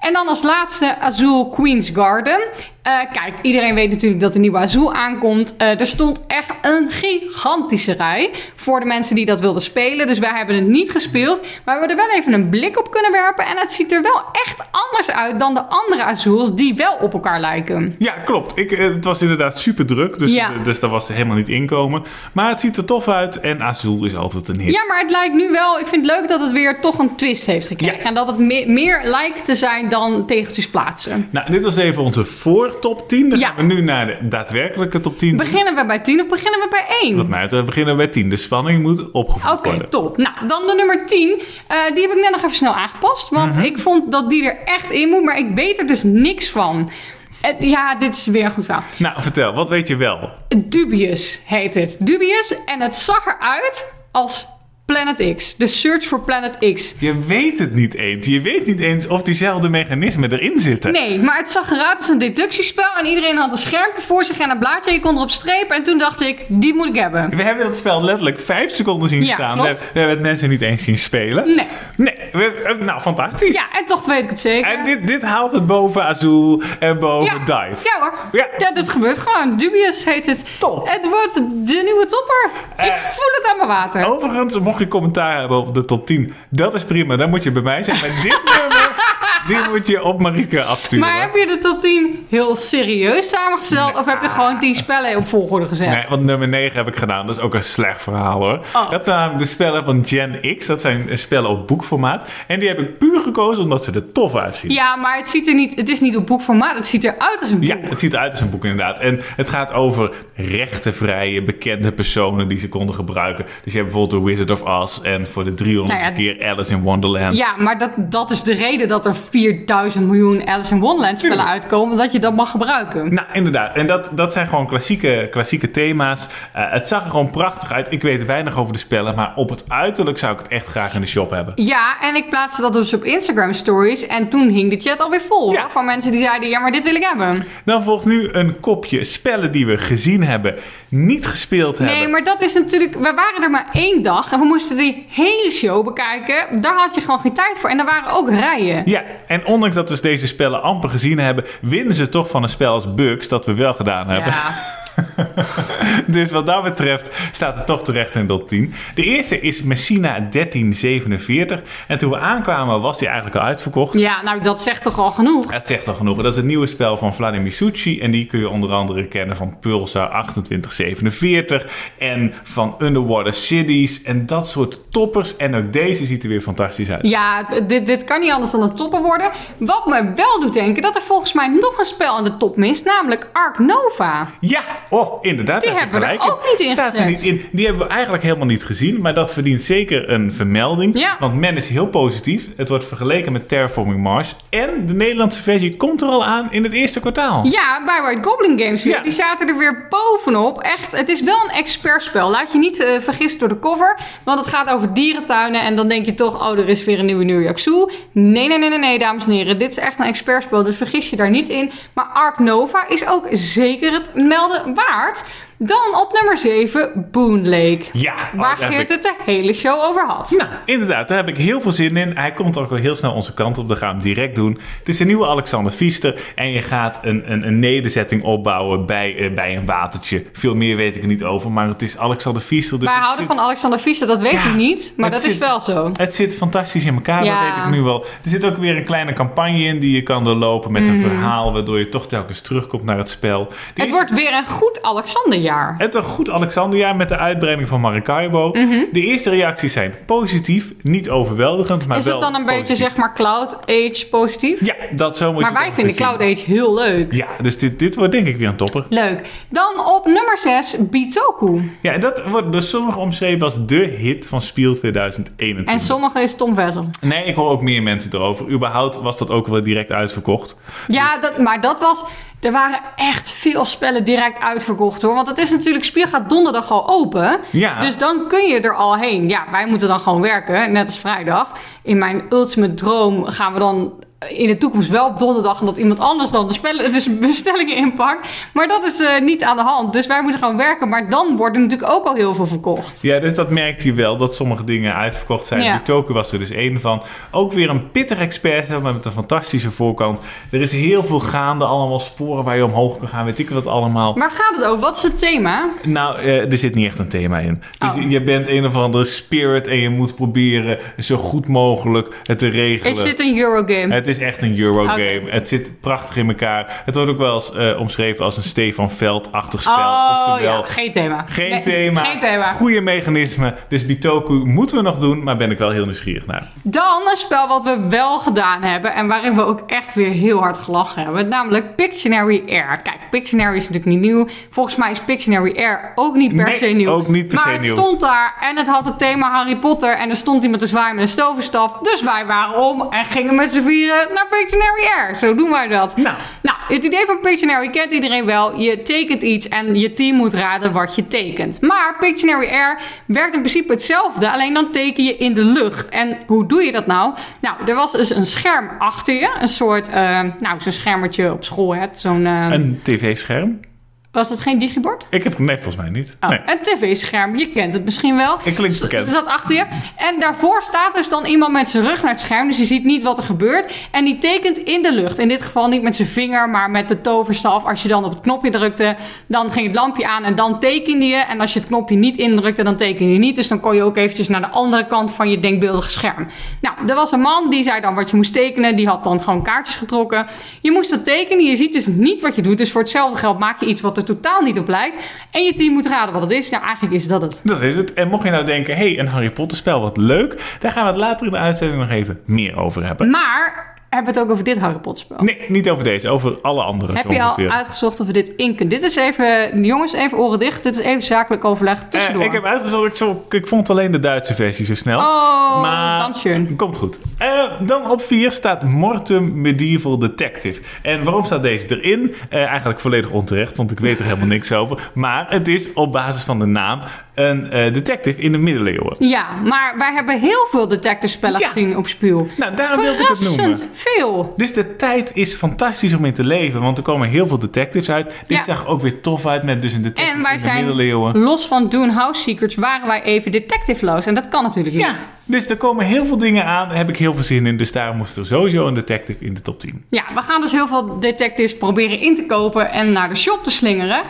En dan als laatste Azul Queen's Garden. Eh, kijk, iedereen weet natuurlijk dat de nieuwe Azul aankomt. Eh, er stond echt een gigantische rij voor de mensen die dat wilden spelen. Dus wij hebben het niet gespeeld. Maar we hebben er wel even een blik op kunnen werpen. En het ziet er wel echt anders uit dan de andere Azuls die wel op elkaar lijken. Ja, klopt. Ik, eh, het was inderdaad super druk, dus, Ja. dus daar was er helemaal niet inkomen. Maar het ziet er tof uit en Azul is altijd een hit. Ja, maar het lijkt nu wel. Ik vind het leuk dat het weer toch een twist heeft gekregen. Ja. En dat het me- meer lijkt te zijn dan tegeltjes plaatsen. Nou, dit was even onze voor top 10. Dan Ja. gaan we nu naar de daadwerkelijke top 10. Beginnen we bij 10 of beginnen we bij 1? Wat mij betreft beginnen we bij 10. De spanning moet opgevoerd Oké, worden. top. Nou, dan de nummer 10. Eh, die heb ik net nog even snel aangepast. Want Mhm. ik vond dat die er echt in moet, maar ik weet er dus niks van. Ja, dit is weer een goed verhaal. Nou, vertel, wat weet je wel? Dubious heet het. Dubious en het zag eruit als Planet X. De Search for Planet X. Je weet het niet eens. Je weet niet eens of diezelfde mechanismen erin zitten. Nee, maar het zag eruit als een deductiespel. En iedereen had een schermpje voor zich en een blaadje. Je kon erop strepen. En toen dacht ik, die moet ik hebben. We hebben dat spel letterlijk vijf seconden zien Ja, staan. We klopt. hebben, we hebben het mensen niet eens zien spelen. Nee. Nee, we- eh, nou fantastisch. Ja, en toch weet ik het zeker. En dit, dit haalt het boven Azul en boven ja. Dive. Ja hoor. Ja. Ja. dit gebeurt gewoon. Dubious heet het. Top. Het wordt de nieuwe topper. ik Eh, voel het aan mijn water. Overigens, mocht je commentaar hebben over de top 10, dat is prima. Dan moet je bij mij zijn. Maar dit nummer, die moet je op Marieke afsturen. Maar heb je de top 10 heel serieus samengesteld? Of heb je gewoon 10 spellen op volgorde gezet? Nee, want nummer 9 heb ik gedaan. Dat is ook een slecht verhaal hoor. Oh. Dat zijn de spellen van Gen X. Dat zijn spellen op boekformaat. En die heb ik puur gekozen omdat ze er tof uitzien. Ja, maar het, ziet er niet, het is niet op boekformaat. Het ziet eruit als een boek. Ja, het ziet eruit als een boek inderdaad. En het gaat over rechtenvrije, bekende personen die ze konden gebruiken. Dus je hebt bijvoorbeeld The Wizard of Oz en voor de 300ste Nou ja, keer Alice in Wonderland. Ja, maar dat, dat is de reden dat er 4000 miljoen Alice in Wonderland spellen uitkomen. Dat je dat mag gebruiken. Nou, inderdaad. En dat, dat zijn gewoon klassieke, klassieke thema's. Eh, het zag er gewoon prachtig uit. Ik weet weinig over de spellen, maar op het uiterlijk zou ik het echt graag in de shop hebben. Ja, en ik plaatste dat dus op Instagram stories. En toen hing de chat alweer vol. Ja. hoor, Van mensen die zeiden, ja, maar dit wil ik hebben. Dan volgt nu een kopje spellen die we gezien hebben, niet gespeeld hebben. Nee, maar dat is natuurlijk... We waren er maar één dag. En we moesten die hele show bekijken. Daar had je gewoon geen tijd voor. En er waren ook rijen. Ja, en ondanks dat we deze spellen amper gezien hebben, winnen ze toch van een spel als Bugs dat we wel gedaan hebben. Dus wat dat betreft staat het toch terecht in de top 10. De eerste is Messina 1347. En toen we aankwamen was die eigenlijk al uitverkocht. ja, nou dat zegt toch al genoeg. Het zegt al genoeg. Dat is het nieuwe spel van Vladimir Succi. En die kun je onder andere kennen van Pulsar 2847. En van Underwater Cities. En dat soort toppers. En ook deze ziet er weer fantastisch uit. Ja, dit, dit kan niet anders dan een topper worden. Wat me wel doet denken dat er volgens mij nog een spel aan de top mist. Namelijk Ark Nova. Ja, oh, inderdaad. Die hebben we er ook niet in Staat er niet in. Die hebben we eigenlijk helemaal niet gezien. Maar dat verdient zeker een vermelding. Ja. Want men is heel positief. Het wordt vergeleken met Terraforming Mars. En de Nederlandse versie komt er al aan in het eerste kwartaal. Ja, bij White Goblin Games. Ja. Die zaten er weer bovenop. Echt, het is wel een expertspel. Laat je niet eh, vergissen door de cover. Want het gaat over dierentuinen. En dan denk je toch, oh, er is weer een nieuwe New York Zoo. Nee, nee, nee, nee, nee, dames en heren. Dit is echt een expertspel. Dus vergis je daar niet in. Maar Ark Nova is ook zeker het melden waard. Dan op nummer 7, Boon Lake. Ja, oh, Waar Geert ik- het de hele show over had. Nou, inderdaad, daar heb ik heel veel zin in. Hij komt ook wel heel snel onze kant op. Dat gaan we hem direct doen. Het is een nieuwe Alexander Fiester. En je gaat een, een, een nederzetting opbouwen bij, eh, bij een watertje. Veel meer weet ik er niet over. Maar het is Alexander Fiester. Dus Wij houden zit- van Alexander Visser, dat weet Ja, ik niet. Maar dat is wel zo. Het zit fantastisch in elkaar, Ja. dat weet ik nu wel. Er zit ook weer een kleine campagne in die je kan doorlopen met een verhaal. Waardoor je toch telkens terugkomt naar het spel. Die Mm. Het is- wordt weer een goed Alexanderjaar. Het een goed Alexanderjaar met de uitbreiding van Maracaibo. Mhm. De eerste reacties zijn positief, niet overweldigend, maar Is wel het dan een beetje zeg maar Cloud Age positief? Ja, dat zo moet je maar het wij vinden Cloud Age heel leuk. Ja, dus dit, dit wordt denk ik weer een topper. Leuk. Dan op nummer 6, Bitoku. Ja, en dat wordt door sommigen omschreven als de hit van Spiel 2021. En sommige is Tom Vessel. Nee, ik hoor ook meer mensen erover. Überhaupt was dat ook wel direct uitverkocht. Ja, dat, maar dat was... Er waren echt veel spellen direct uitverkocht hoor. Want het is natuurlijk, Spiel gaat donderdag al open. Ja. Dus dan kun je er al heen. Ja, wij moeten dan gewoon werken, net als vrijdag. In mijn ultimate droom gaan we dan in de toekomst wel op donderdag... omdat iemand anders dan de spellen, dus bestellingen inpakt. Maar dat is eh, niet aan de hand. Dus wij moeten gewoon werken. Maar dan wordt er natuurlijk ook al heel veel verkocht. Ja, dus dat merkt hij wel, dat sommige dingen uitverkocht zijn. Ja. Bitoku was er dus één van. Ook weer een pittig expert, maar met een fantastische voorkant. Er is heel veel gaande, allemaal sporen waar je omhoog kan gaan, weet ik wat allemaal. Waar gaat het over? Wat is het thema? Nou, eh, er zit niet echt een thema in. Dus je bent een of andere spirit en je moet proberen zo goed mogelijk het te regelen. Is dit een Eurogame? Het is echt een Eurogame. Het zit prachtig in elkaar. Het wordt ook wel eens eh, omschreven als een Stefan Veld-achtig spel. Oh Oftewel, ja, geen thema. geen, Nee, thema, Geen thema. goede mechanismen. Dus Bitoku moeten we nog doen, maar ben ik wel heel nieuwsgierig naar. Dan een spel wat we wel gedaan hebben en waarin we ook echt weer heel hard gelachen hebben. Namelijk Pictionary Air. Kijk, Pictionary is natuurlijk niet nieuw. Volgens mij is Pictionary Air ook niet per Nee, se nieuw. ook niet per maar se het nieuw. stond daar en het had het thema Harry Potter. En er stond iemand te zwaaien met een stovenstaf. Dus wij waren om en gingen met z'n vieren naar Pictionary Air. Zo doen wij dat. Nou. Nou, het idee van Pictionary kent iedereen wel. Je tekent iets en je team moet raden wat je tekent. Maar Pictionary Air werkt in principe hetzelfde, alleen dan teken je in de lucht. En hoe doe je dat nou? Nou, er was dus een scherm achter je. Een soort, eh, nou, zo'n schermertje op school hebt. Zo'n, eh, Een tv-scherm? Was dat geen digibord? Ik heb nee, volgens mij niet. Oh, Nee. Een tv-scherm, je kent het misschien wel. Het klinkt bekend. Ze zat achter je. En daarvoor staat dus dan iemand met zijn rug naar het scherm. Dus je ziet niet wat er gebeurt. En die tekent in de lucht. In dit geval niet met zijn vinger, maar met de toverstaf. Als je dan op het knopje drukte, dan ging het lampje aan en dan tekende je. En als je het knopje niet indrukte, dan tekende je niet. Dus dan kon je ook eventjes naar de andere kant van je denkbeeldige scherm. Nou, er was een man die zei dan wat je moest tekenen. Die had dan gewoon kaartjes getrokken. Je moest dat tekenen. Je ziet dus niet wat je doet. Dus voor hetzelfde geld maak je iets wat er totaal niet op lijkt. En je team moet raden wat het is. Nou, eigenlijk is dat het. Dat is het. En mocht je nou denken, hé, hey, een Harry Potter spel, wat leuk. Daar gaan we het later in de uitzending nog even meer over hebben. Maar hebben we het ook over dit Harry Potter spel? Nee, niet over deze, over alle andere Heb zo je al uitgezocht of we dit in kunnen? Dit is even, jongens, even oren dicht. Dit is even zakelijk overleg tussendoor. Eh, ik heb uitgezocht, ik, zo, ik vond alleen de Duitse versie zo snel. Oh, maar dan schön. Komt goed. Eh, dan op 4 staat Mortem Medieval Detective. En waarom staat deze erin? Eh, eigenlijk volledig onterecht, want ik weet er helemaal niks over. Maar het is op basis van de naam een eh, detective in de middeleeuwen. Ja, maar wij hebben heel veel detective spellen Ja. gezien op Spiel. Nou, daarom wilde ik het noemen. Veel. Dus de tijd is fantastisch om in te leven, want er komen heel veel detectives uit. Dit Ja. zag ook weer tof uit met dus een detective En wij in de zijn, middeleeuwen. los van Doen House Secrets, waren wij even detective-loos. En dat kan natuurlijk Ja, niet. dus er komen heel veel dingen aan. Daar heb ik heel veel zin in. Dus daarom moest er sowieso een detective in de top 10. Ja, we gaan dus heel veel detectives proberen in te kopen en naar de shop te slingeren.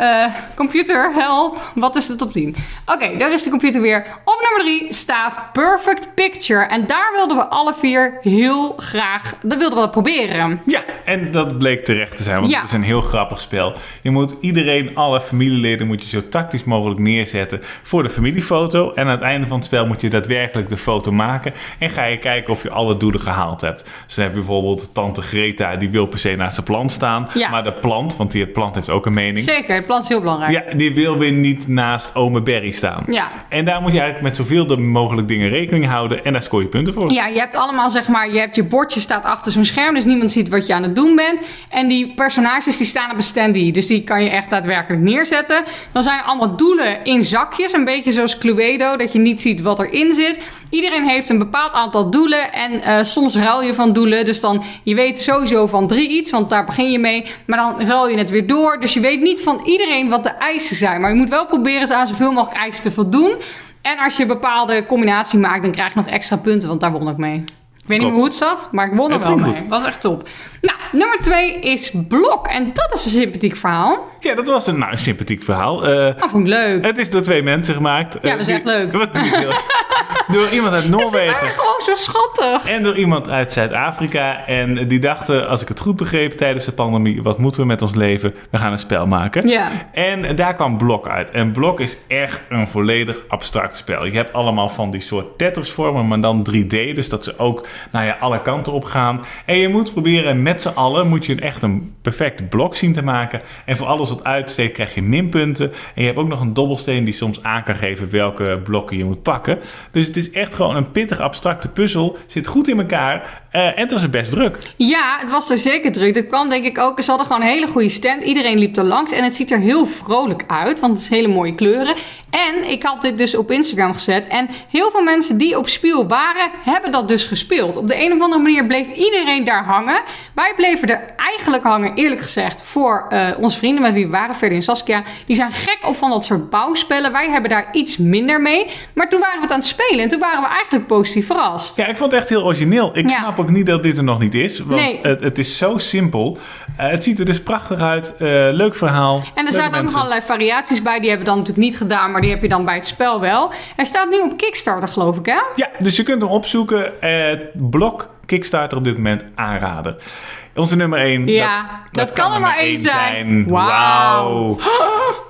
Eh, computer, help. Wat is de top 10? Oké, daar is de computer weer. Op nummer 3 staat Perfect Picture. En daar wilden we alle vier heel graag... Dat wilden we proberen. Ja, en dat bleek terecht te zijn, want Ja. het is een heel grappig spel. Je moet iedereen, alle familieleden, moet je zo tactisch mogelijk neerzetten voor de familiefoto. En aan het einde van het spel moet je daadwerkelijk de foto maken. En ga je kijken of je alle doelen gehaald hebt. Dus dan heb je bijvoorbeeld tante Greta, die wil per se naast de plant staan. Ja. Maar de plant, want die plant heeft ook een mening. Zeker, is heel belangrijk. Ja, die wil weer niet naast ome Berry staan. Ja. En daar moet je eigenlijk met zoveel mogelijk dingen rekening houden. En daar scoor je punten voor. Ja, je hebt allemaal zeg maar, je hebt je bordje staat achter zo'n scherm, dus niemand ziet wat je aan het doen bent. En die personages die staan op een standee, dus die kan je echt daadwerkelijk neerzetten. Dan zijn er allemaal doelen in zakjes, een beetje zoals Cluedo, dat je niet ziet wat erin zit. Iedereen heeft een bepaald aantal doelen en eh, soms ruil je van doelen. Dus dan, je weet sowieso van drie iets, want daar begin je mee. Maar dan ruil je het weer door, dus je weet niet van iedereen wat de eisen zijn. Maar je moet wel proberen aan zoveel mogelijk eisen te voldoen. En als je een bepaalde combinatie maakt, dan krijg je nog extra punten, want daar won ik mee. Ik weet niet meer hoe het zat, maar ik won er Het wel mee. goed. Was echt top. Nou, nummer twee is Blok. En dat is een sympathiek verhaal. Ja, dat was een, nou, een sympathiek verhaal. Eh, Dat vond ik leuk. Het is door twee mensen gemaakt. Ja, Eh, dat is die- echt leuk. Wat door iemand uit Ze Noorwegen. waren gewoon zo schattig. En door iemand uit Zuid-Afrika. En die dachten, als ik het goed begreep tijdens de pandemie, wat moeten we met ons leven? We gaan een spel maken. Ja. En daar kwam Blok uit. En Blok is echt een volledig abstract spel. Je hebt allemaal van die soort Tetris-vormen, maar dan 3D. Dus dat ze ook nou ja, alle kanten op gaan. En je moet proberen met z'n allen, moet je echt een perfect blok zien te maken. En voor alles wat uitsteekt krijg je minpunten. En je hebt ook nog een dobbelsteen die soms aan kan geven welke blokken je moet pakken. Dus het is echt gewoon een pittig abstracte puzzel. Zit goed in elkaar. Eh, en het was er best druk. Ja, het was er zeker druk. Dat kwam denk ik ook. Ze hadden gewoon een hele goede stand. Iedereen liep er langs. En het ziet er heel vrolijk uit. Want het is hele mooie kleuren. En ik had dit dus op Instagram gezet. En heel veel mensen die op Spiel waren, hebben dat dus gespeeld. Op de een of andere manier bleef iedereen daar hangen. Wij bleven er eigenlijk hangen, eerlijk gezegd, voor eh, onze vrienden met wie we waren, Ferdy en Saskia. Die zijn gek op van dat soort bouwspellen. Wij hebben daar iets minder mee. Maar toen waren we het aan het spelen. En toen waren we eigenlijk positief verrast. Ja, ik vond het echt heel origineel. Ik Ja. snap ook niet dat dit er nog niet is. Want Nee. het, het is zo simpel. Eh, het ziet er dus prachtig uit. Eh, leuk verhaal. En er zaten ook nog allerlei variaties bij. Die hebben we dan natuurlijk niet gedaan, maar die heb je dan bij het spel wel. Hij staat nu op Kickstarter, geloof ik, hè? Ja, dus je kunt hem opzoeken. Eh, blok Kickstarter op dit moment aanrader. Onze nummer 1. Ja, dat kan er maar één zijn. Wauw.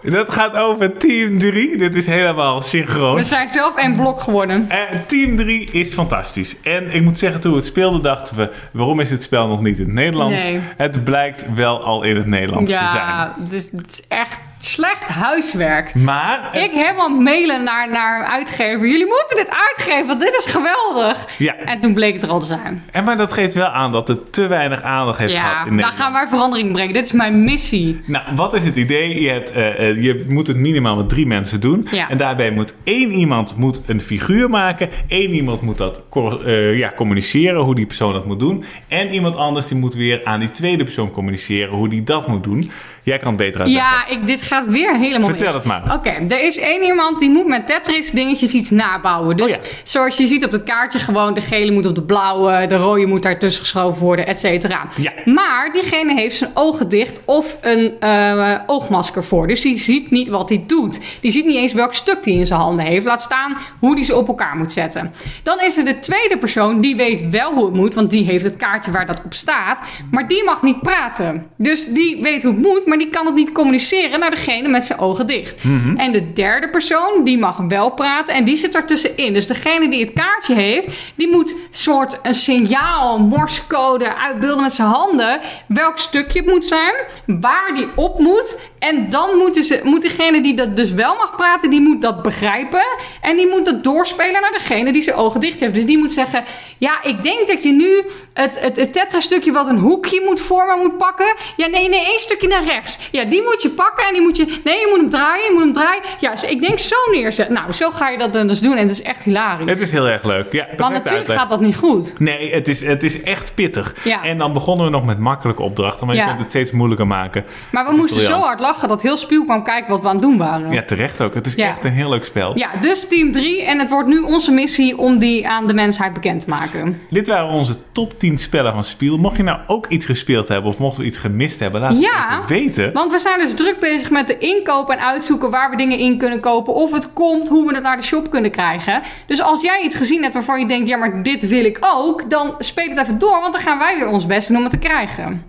Dat gaat over Team 3. Dit is helemaal synchroon. We zijn zelf één blok geworden. Team 3 is fantastisch. En ik moet zeggen, toen we het speelden, dachten we: waarom is dit spel nog niet in het Nederlands? Nee. Het blijkt wel al in het Nederlands te zijn. Ja, dus het is echt slecht huiswerk. Maar het- Ik helemaal mailen naar, naar uitgever. Jullie moeten dit uitgeven, want dit is geweldig. Ja. En toen bleek het er al te zijn. En maar dat geeft wel aan dat het te weinig aandacht heeft gehad Ja, gaan wij verandering brengen. Dit is mijn missie. Nou, wat is het idee? Je, hebt, eh, eh, je moet het minimaal met drie mensen doen. Ja. En daarbij moet één iemand moet een figuur maken. Één iemand moet dat eh, ja, communiceren, hoe die persoon dat moet doen. En iemand anders die moet weer aan die tweede persoon communiceren, hoe die dat moet doen. Jij kan het beter uitleggen. Ja, ik, dit gaat weer helemaal Vertel mis. het maar. Oké, er is één iemand die moet met Tetris dingetjes iets nabouwen. Dus Oh ja. zoals je ziet op het kaartje gewoon, de gele moet op de blauwe, de rode moet daartussen geschoven worden, et cetera. Ja. Maar diegene heeft zijn ogen dicht of een eh, oogmasker voor. Dus die ziet niet wat hij doet. Die ziet niet eens welk stuk hij in zijn handen heeft. Laat staan hoe hij ze op elkaar moet zetten. Dan is er de tweede persoon, die weet wel hoe het moet, want die heeft het kaartje waar dat op staat. Maar die mag niet praten. Dus die weet hoe het moet, maar die kan het niet communiceren naar degene met zijn ogen dicht. En de derde persoon, die mag wel praten en die zit ertussenin. Dus degene die het kaartje heeft, die moet soort een signaal, een morsecode uitbeelden met zijn handen. Welk stukje het moet zijn, waar die op moet. En dan moeten ze, moet degene die dat dus wel mag praten, die moet dat begrijpen. En die moet dat doorspelen naar degene die zijn ogen dicht heeft. Dus die moet zeggen, ja, ik denk dat je nu het, het, het tetra-stukje wat een hoekje moet vormen moet pakken. Ja, nee, nee, één stukje naar rechts. Ja, die moet je pakken en die moet je... Nee, je moet hem draaien, je moet hem draaien. Ja, dus ik denk zo neerzetten. Nou, zo ga je dat dan dus doen en het is echt hilarisch. Het is heel erg leuk. Ja, Want perfecte natuurlijk uitleg. gaat dat niet goed. Nee, het is, het is echt pittig. Ja. En dan begonnen we nog met makkelijke opdrachten, maar je Ja. kunt het steeds moeilijker maken. Maar we Het moesten zo hard lachen dat heel Spiel kwam kijken wat we aan het doen waren. Ja, terecht ook. Het is Ja. echt een heel leuk spel. Ja, dus team 3. En het wordt nu onze missie om die aan de mensheid bekend te maken. Dit waren onze top 10 spellen van Spiel. Mocht je nou ook iets gespeeld hebben of mochten we iets gemist hebben, laat Ja. het even weten. Want we zijn dus druk bezig met de inkoop en uitzoeken waar we dingen in kunnen kopen. Of het komt, hoe we het naar de shop kunnen krijgen. Dus als jij iets gezien hebt waarvan je denkt, ja maar dit wil ik ook. Dan speel het even door, want dan gaan wij weer ons best doen om het te krijgen.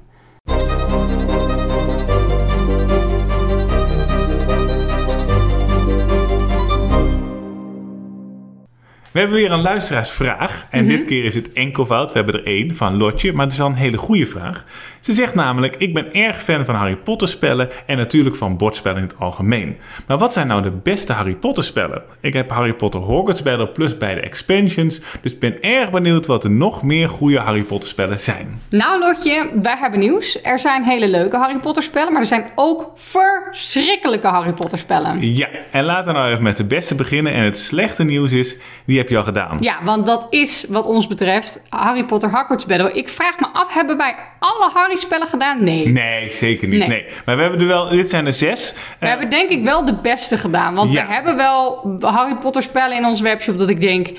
We hebben weer een luisteraarsvraag. En Mhm. dit keer is het enkelvoud. We hebben er één van Lotje, maar het is wel een hele goede vraag. Ze zegt namelijk: Ik ben erg fan van Harry Potter spellen en natuurlijk van bordspellen in het algemeen. Maar wat zijn nou de beste Harry Potter spellen? Ik heb Harry Potter Hogwarts Battle plus beide expansions, dus ik ben erg benieuwd wat er nog meer goede Harry Potter spellen zijn. Nou Lotje, wij hebben nieuws. Er zijn hele leuke Harry Potter spellen, maar er zijn ook verschrikkelijke Harry Potter spellen. Ja, en laten we nou even met de beste beginnen. En het slechte nieuws is: die heb je al gedaan. Ja, want dat is wat ons betreft Harry Potter Hogwarts Battle. Ik vraag me af, hebben wij alle Harry spellen gedaan? Nee. Nee, zeker niet. Nee. Nee. Maar we hebben er wel, dit zijn er zes. We hebben denk ik wel de beste gedaan. Want Ja. we hebben wel Harry Potter spellen in ons webshop dat ik denk...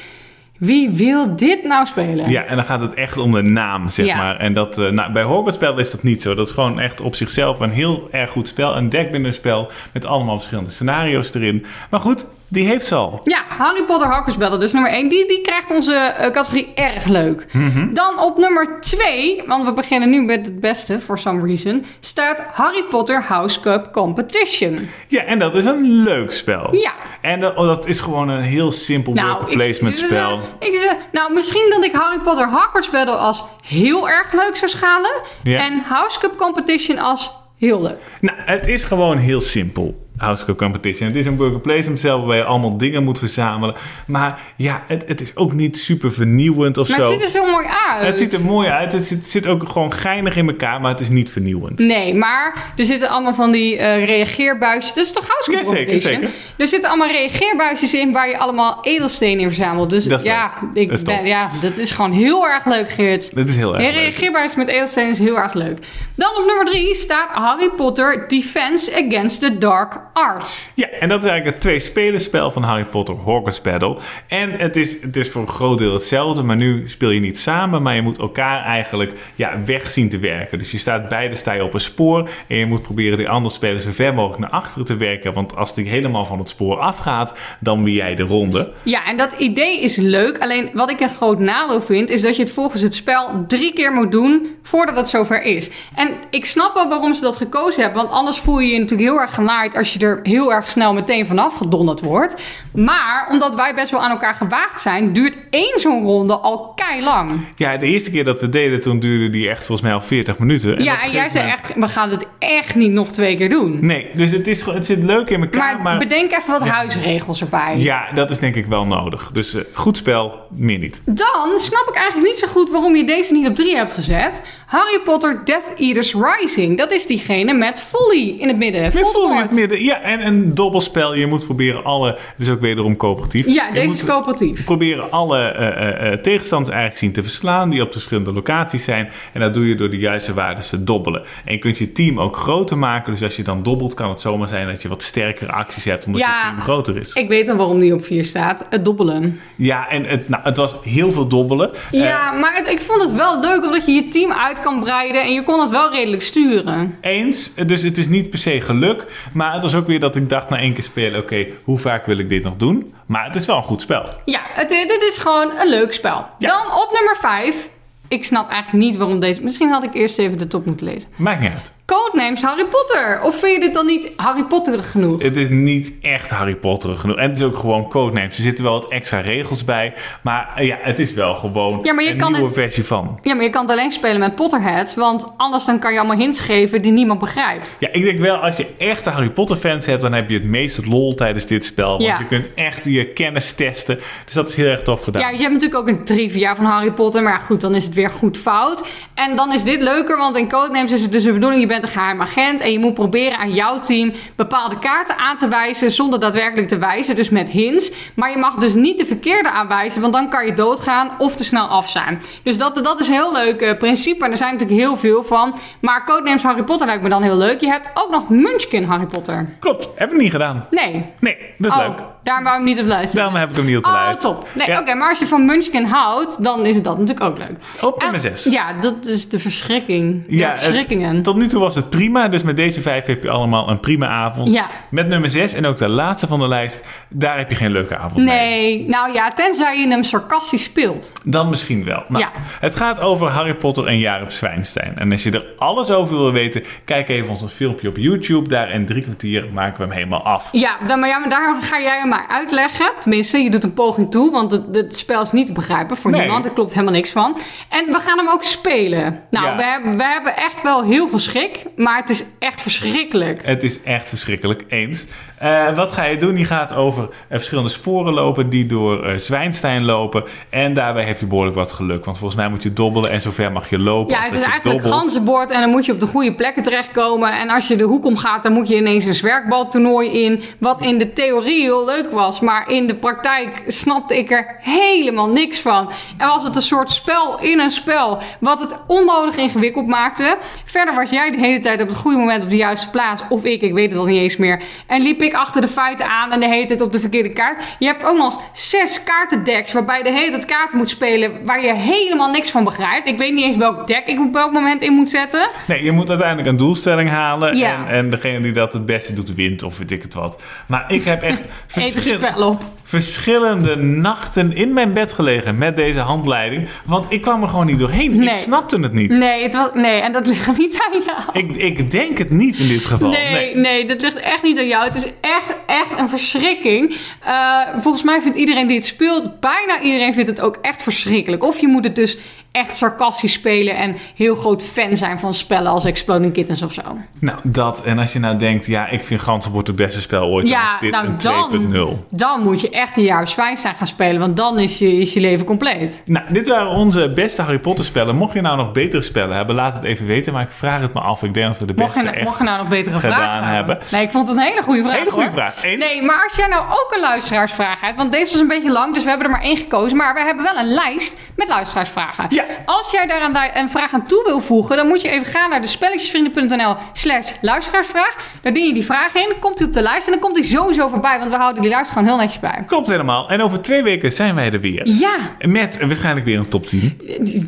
Wie wil dit nou spelen? Ja, en dan gaat het echt om de naam, zeg Ja. maar. En dat, eh, nou, bij Hogwarts spel is dat niet zo. Dat is gewoon echt op zichzelf een heel erg goed spel. Een deckbinderspel met allemaal verschillende scenario's erin. Maar goed, die heeft ze al. Ja, Harry Potter Battle, dus nummer 1. Die, die krijgt onze eh, categorie erg leuk. Mhm. Dan op nummer 2, want we beginnen nu met het beste, for some reason... staat Harry Potter House Cup Competition. Ja, en dat is een leuk spel. Ja. En dat, oh, dat is gewoon een heel simpel worker placement ik, spel. Ik, zeg, nou, misschien dat ik Harry Potter Battle als heel erg leuk zou schalen. Ja. En House Cup Competition als heel leuk. Nou, het is gewoon heel simpel. House Competition. Het is een worker placement spel waarbij je allemaal dingen moet verzamelen. Maar ja, het, het is ook niet super vernieuwend of Maar zo. het ziet er zo mooi uit. Het ziet er mooi uit. Het zit, zit ook gewoon geinig in elkaar, maar het is niet vernieuwend. Nee, maar er zitten allemaal van die eh, reageerbuisjes. Dat is toch House Ja, zeker, Competition? zeker. Er zitten allemaal reageerbuisjes in waar je allemaal edelstenen in verzamelt. Dus Dat ja, ik Dat is ben, ja, dat is gewoon heel erg leuk, Geert. Dat is heel erg Ja, leuk. reageerbuis met edelstenen is heel erg leuk. Dan op nummer 3 staat Harry Potter Defense Against the Dark Art. Ja, en dat is eigenlijk het twee-spelerspel van Harry Potter Hogwarts Battle. En het is, het is voor een groot deel hetzelfde, maar nu speel je niet samen, maar je moet elkaar eigenlijk ja, weg zien te werken. Dus je staat beide sta je op een spoor en je moet proberen die andere spelers zo ver mogelijk naar achteren te werken. Want als die helemaal van het spoor afgaat, dan win jij de ronde. Ja, en dat idee is leuk. Alleen wat ik een groot nadeel vind, is dat je het volgens het spel drie keer moet doen voordat het zover is. En ik snap wel waarom ze dat gekozen hebben, want anders voel je je natuurlijk heel erg genaaid als je er heel erg snel meteen vanaf gedonderd wordt. Maar omdat wij best wel aan elkaar gewaagd zijn, duurt één zo'n ronde al kei lang. Ja, de eerste keer dat we deden, toen duurde die echt volgens mij al 40 minuten. En ja, en jij zei moment- echt, we gaan het echt niet nog twee keer doen. Nee, dus het, is, het zit leuk in elkaar, Maar, maar... bedenk even wat huisregels erbij. Ja, dat is denk ik wel nodig. Dus eh, goed spel, meer niet. Dan snap ik eigenlijk niet zo goed waarom je deze niet op 3 hebt gezet. Harry Potter Death Eaters Rising. Dat is diegene met Folly in het midden. Met vol in het midden. Ja, en een dobbelspel. Je moet proberen alle... Het is ook wederom coöperatief. Ja, Je deze is coöperatief. proberen alle eh, eh, eh, tegenstanders eigenlijk zien te verslaan... die op verschillende locaties zijn. En dat doe je door de juiste waarden te dobbelen. En je kunt je team ook groter maken. Dus als je dan dobbelt, kan het zomaar zijn... dat je wat sterkere acties hebt... omdat Ja. je team groter is. Ik weet dan waarom die op 4 staat. Het dobbelen. Ja, en het, nou, het was heel veel dobbelen. Ja, maar het- ik vond het wel leuk omdat je je team uit kan breiden en je kon het wel redelijk sturen. Eens, dus het is niet per se geluk. Maar het was ook weer dat ik dacht na één keer spelen... oké, hoe vaak wil ik dit nog doen? Maar het is wel een goed spel. Ja, het, dit is gewoon een leuk spel. Ja. Dan op nummer 5. Ik snap eigenlijk niet waarom deze... Misschien had ik eerst even de top moeten lezen. Maakt niet uit. Codenames Harry Potter. Of vind je dit dan niet Harry Potterig genoeg? Het is niet echt Harry Potter genoeg. En het is ook gewoon codenames. Er zitten wel wat extra regels bij. Maar eh, ja, het is wel gewoon Ja, maar je een kan nieuwe het- versie van. Ja, maar je kan het alleen spelen met Potterheads. Want anders dan kan je allemaal hints geven die niemand begrijpt. Ja, ik denk wel, als je echte Harry Potter fans hebt, dan heb je het meeste lol tijdens dit spel. Want Ja. je kunt echt je kennis testen. Dus dat is heel erg tof gedaan. Ja, je hebt natuurlijk ook een trivia van Harry Potter. Maar ja, goed, dan is het weer goed fout. En dan is dit leuker, want in Codenames is het dus de bedoeling... je bent een geheim agent en je moet proberen aan jouw team... bepaalde kaarten aan te wijzen zonder daadwerkelijk te wijzen. Dus met hints. Maar je mag dus niet de verkeerde aanwijzen... want dan kan je doodgaan of te snel af zijn. Dus dat, dat is een heel leuk eh, principe. En er zijn natuurlijk heel veel van. Maar Codenames Harry Potter lijkt me dan heel leuk. Je hebt ook nog Munchkin Harry Potter. Klopt, heb ik niet gedaan. Nee. Nee, dat is oh, leuk. Daarom wou ik niet op luisteren. Daarom heb ik hem niet op de Oh, top. Nee, Ja. oké, maar als je van Munchkin houdt, dan is het dat natuurlijk ook leuk. Op nummer En- 6. Ja, dat is de verschrikking. Ja, het- verschrikkingen. tot nu toe was het prima. Dus met deze vijf heb je allemaal een prima avond. Ja. Met nummer 6 en ook de laatste van de lijst, daar heb je geen leuke avond mee. Nee, nou ja, tenzij je hem sarcastisch speelt. Dan misschien wel. Nou, Ja. Het gaat over Harry Potter en Jacob Zwijnstein. En als je er alles over wil weten, kijk even ons filmpje op YouTube. Daar in drie kwartier maken we hem helemaal af. Ja, dan, maar, ja, maar daar ga jij hem maar uitleggen. Tenminste, je doet een poging toe, want het, het spel is niet te begrijpen voor Nee. niemand. Er klopt helemaal niks van. En we gaan hem ook spelen. Nou, Ja. we, hebben, we hebben echt wel heel veel schrik, maar het is echt verschrikkelijk. Het is echt verschrikkelijk, eens. Eh, wat ga je doen? Je gaat over eh, verschillende sporen lopen die door eh, Zwijnstein lopen. En daarbij heb je behoorlijk wat geluk. Want volgens mij moet je dobbelen en zover mag je lopen. Ja, het is eigenlijk dobbelt. ganzenbord en dan moet je op de goede plekken terechtkomen. En als je de hoek omgaat, dan moet je ineens een zwerkbaltoernooi in. Wat in de theorie heel leuk was, maar in de praktijk snapte ik er helemaal niks van. En was het een soort spel in een spel, wat het onnodig ingewikkeld maakte. Verder was jij de hele tijd op het goede moment op de juiste plaats, of ik, ik weet het al niet eens meer. En liep ik achter de feiten aan en de hele tijd op de verkeerde kaart. Je hebt ook nog zes kaartendecks, waarbij je de hele tijd kaarten moet spelen waar je helemaal niks van begrijpt. Ik weet niet eens welk deck ik op welk moment in moet zetten. Nee, je moet uiteindelijk een doelstelling halen. Ja. En, en degene die dat het beste doet, wint of weet ik het wat. Maar ik heb echt het verschil- spel op. verschillende nachten in mijn bed gelegen met deze handleiding. Want ik kwam er gewoon niet doorheen. Nee. Ik snapte het niet. Nee, het was, nee, en dat ligt niet aan jou. Ik, ik denk het niet in dit geval. Nee, nee, dat ligt echt niet aan jou. Het is echt, echt een verschrikking. Eh, volgens mij vindt iedereen die het speelt, bijna iedereen vindt het ook echt verschrikkelijk. Of je moet het dus echt sarcastisch spelen en heel groot fan zijn van spellen als Exploding Kittens of zo. Nou, dat. En als je nou denkt, ja, ik vind Ganzenbord het beste spel ooit. dan Ja, is dit nou een 2.0. dan, dan moet je echt een jaar Zwijnstein gaan spelen, want dan is je, is je leven compleet. Nou, dit waren onze beste Harry Potter spellen. Mocht je nou nog betere spellen hebben, laat het even weten. Maar ik vraag het me af. Ik denk dat we de Mocht beste je, echt... mocht je nou nog betere gedaan vragen hebben. Nee, ik vond het een hele goede vraag. Hele goede vraag. Eens? Nee, maar als jij nou ook een luisteraarsvraag hebt, want deze was een beetje lang, dus we hebben er maar één gekozen. Maar we hebben wel een lijst met luisteraarsvragen. Ja. Ja. Als jij daar aan- een vraag aan toe wil voegen, dan moet je even gaan naar de spelletjesvrienden.nl slash luisteraarsvraag. Daar dien je die vraag in, komt hij op de lijst en dan komt hij sowieso voorbij, want we houden die lijst gewoon heel netjes bij. Klopt helemaal. En over twee weken zijn wij er weer. Ja, Met waarschijnlijk weer een top 10.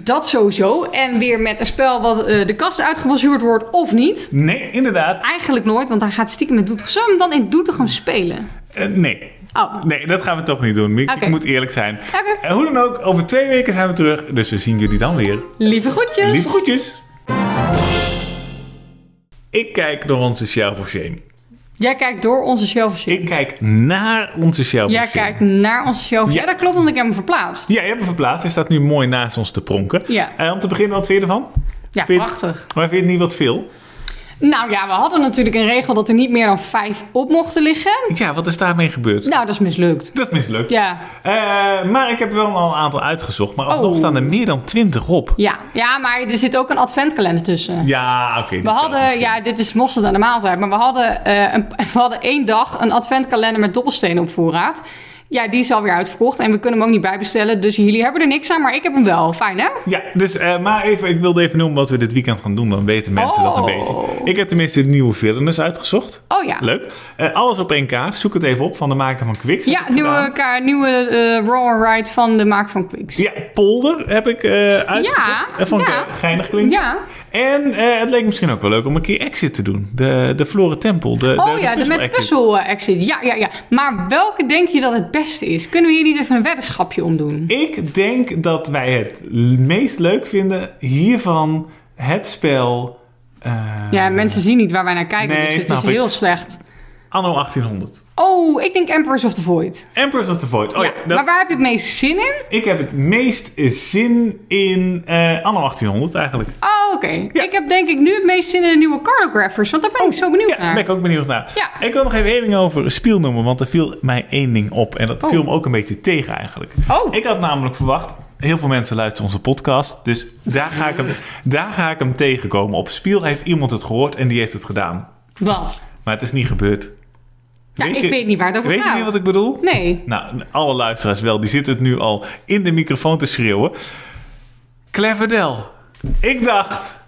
dat sowieso. En weer met een spel wat eh, de kast uitgebasjourd wordt of niet. Nee, inderdaad. Eigenlijk nooit, want hij gaat stiekem met Doetinchem. Dan in Doetinchem spelen? Eh, nee. Oh, Nee, dat gaan we toch niet doen. Ik, Oké. ik moet eerlijk zijn. En hoe dan ook, over twee weken zijn we terug. Dus we zien jullie dan weer. lieve groetjes. Lieve groetjes. Ik kijk door onze shelf shame. Jij kijkt door onze shelf shame. Ik kijk naar onze shelf Jij kijkt naar onze shelf. Ja. Ja. dat klopt, want ik heb hem verplaatst. Ja, je hebt hem verplaatst. Hij staat nu mooi naast ons te pronken. Ja. Eh, om te beginnen, wat vind je ervan? Ja, Vind prachtig. Maar vind je het niet wat veel? Nou ja, we hadden natuurlijk een regel dat er niet meer dan vijf op mochten liggen. Ja, wat is daarmee gebeurd? Nou, dat is mislukt. Dat is mislukt. Ja, Eh, maar ik heb wel al een aantal uitgezocht. Maar alsnog Oh. staan er meer dan 20 op. ja. ja, maar er zit ook een adventkalender tussen. Ja, oké. We hadden, ja, dit is mosterd aan de maaltijd, maar we hadden, eh, een, we hadden één dag een adventkalender met dobbelstenen op voorraad. Ja, die is alweer uitverkocht en we kunnen hem ook niet bijbestellen. Dus jullie hebben er niks aan, maar ik heb hem wel. Fijn, hè? Ja, dus, eh, maar even, ik wilde even noemen wat we dit weekend gaan doen. Dan weten mensen dat een Oh. beetje. Ik heb tenminste de nieuwe villainers uitgezocht. Oh ja. Leuk. Eh, alles op één kaart. Zoek het even op van de maker van Quicks. Ja, nieuwe, gedaan. ka- nieuwe eh, Raw and Ride van de maak van Quicks. Ja, Polder heb ik uitgezocht. Ja, ik ja. geinig klinken. Ja. En eh, het leek misschien ook wel leuk om een keer Exit te doen. De, de Floren Tempel. De, Oh de, ja, de met puzzel eh, exit. Ja, ja, ja. Maar welke denk je dat het beste is? Kunnen we hier niet even een weddenschapje om doen? Ik denk dat wij het meest leuk vinden hiervan het spel... eh, Ja, mensen zien niet waar wij naar kijken, Nee, dus het is ik. heel slecht. Anno 1800. Oh, ik denk Emperors of the Void. Emperors of the Void. Oh ja, ja, dat, Maar waar heb je het meest zin in? ik heb het meest zin in eh, Anno 1800 eigenlijk. Oh, oké. Ik heb denk ik nu het meest zin in de nieuwe cartographers, want daar ben ik zo benieuwd Ja, daar naar. ben ik ook benieuwd naar. Ja. Ik wil nog even één ding over Spiel noemen, want er viel mij één ding op. En dat Oh. viel me ook een beetje tegen eigenlijk. Oh. Ik had namelijk verwacht, heel veel mensen luisteren onze podcast, dus daar ga ik hem, daar ga ik hem tegenkomen. Op Spiel heeft iemand het gehoord en die heeft het gedaan. Wat? Maar het is niet gebeurd. Ja, Weet ik je- weet niet waar het over Weet je gaat. niet wat ik bedoel? Nee. Nou, alle luisteraars wel. Die zitten het nu al in de microfoon te schreeuwen. Cleverdel. Ik dacht...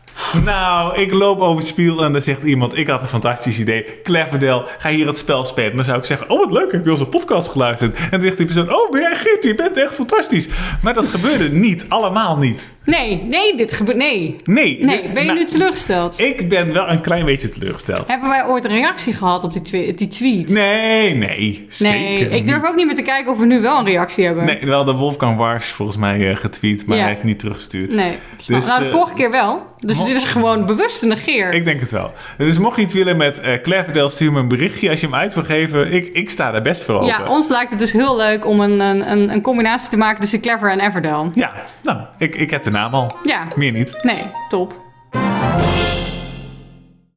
Nou, ik loop over het spiel en dan zegt iemand... Ik had een fantastisch idee. Cleverdel, ga hier het spel spelen. Dan zou ik zeggen... Oh, wat leuk, heb je onze podcast geluisterd? En dan zegt die persoon... Oh, ben jij Geert? Je bent echt fantastisch. Maar dat gebeurde niet. Allemaal niet. Nee, nee, dit gebeurt... Nee. Nee. Nee, dus, ben je nou, nu teleurgesteld? Ik ben wel een klein beetje teleurgesteld. Hebben wij ooit een reactie gehad op die, die tweet? Nee, nee. Nee, zeker ik durf niet. ook niet meer te kijken of we nu wel een reactie hebben. Nee, wel de Wolfgang Wars volgens mij eh, getweet, maar Ja. hij heeft niet teruggestuurd. Nee. Dus, nou, de eh, vorige keer wel. Dus dit is gewoon bewust een negeer. Ik denk het wel. Dus mocht je iets willen met Cleverdale, stuur me een berichtje als je hem uit wil geven. Ik, ik sta daar best voor open. Ja, ons lijkt het dus heel leuk om een, een, een, een combinatie te maken tussen Clever en Everdell. Ja, nou, ik, ik heb de naam al. Ja, Meer niet. nee, top.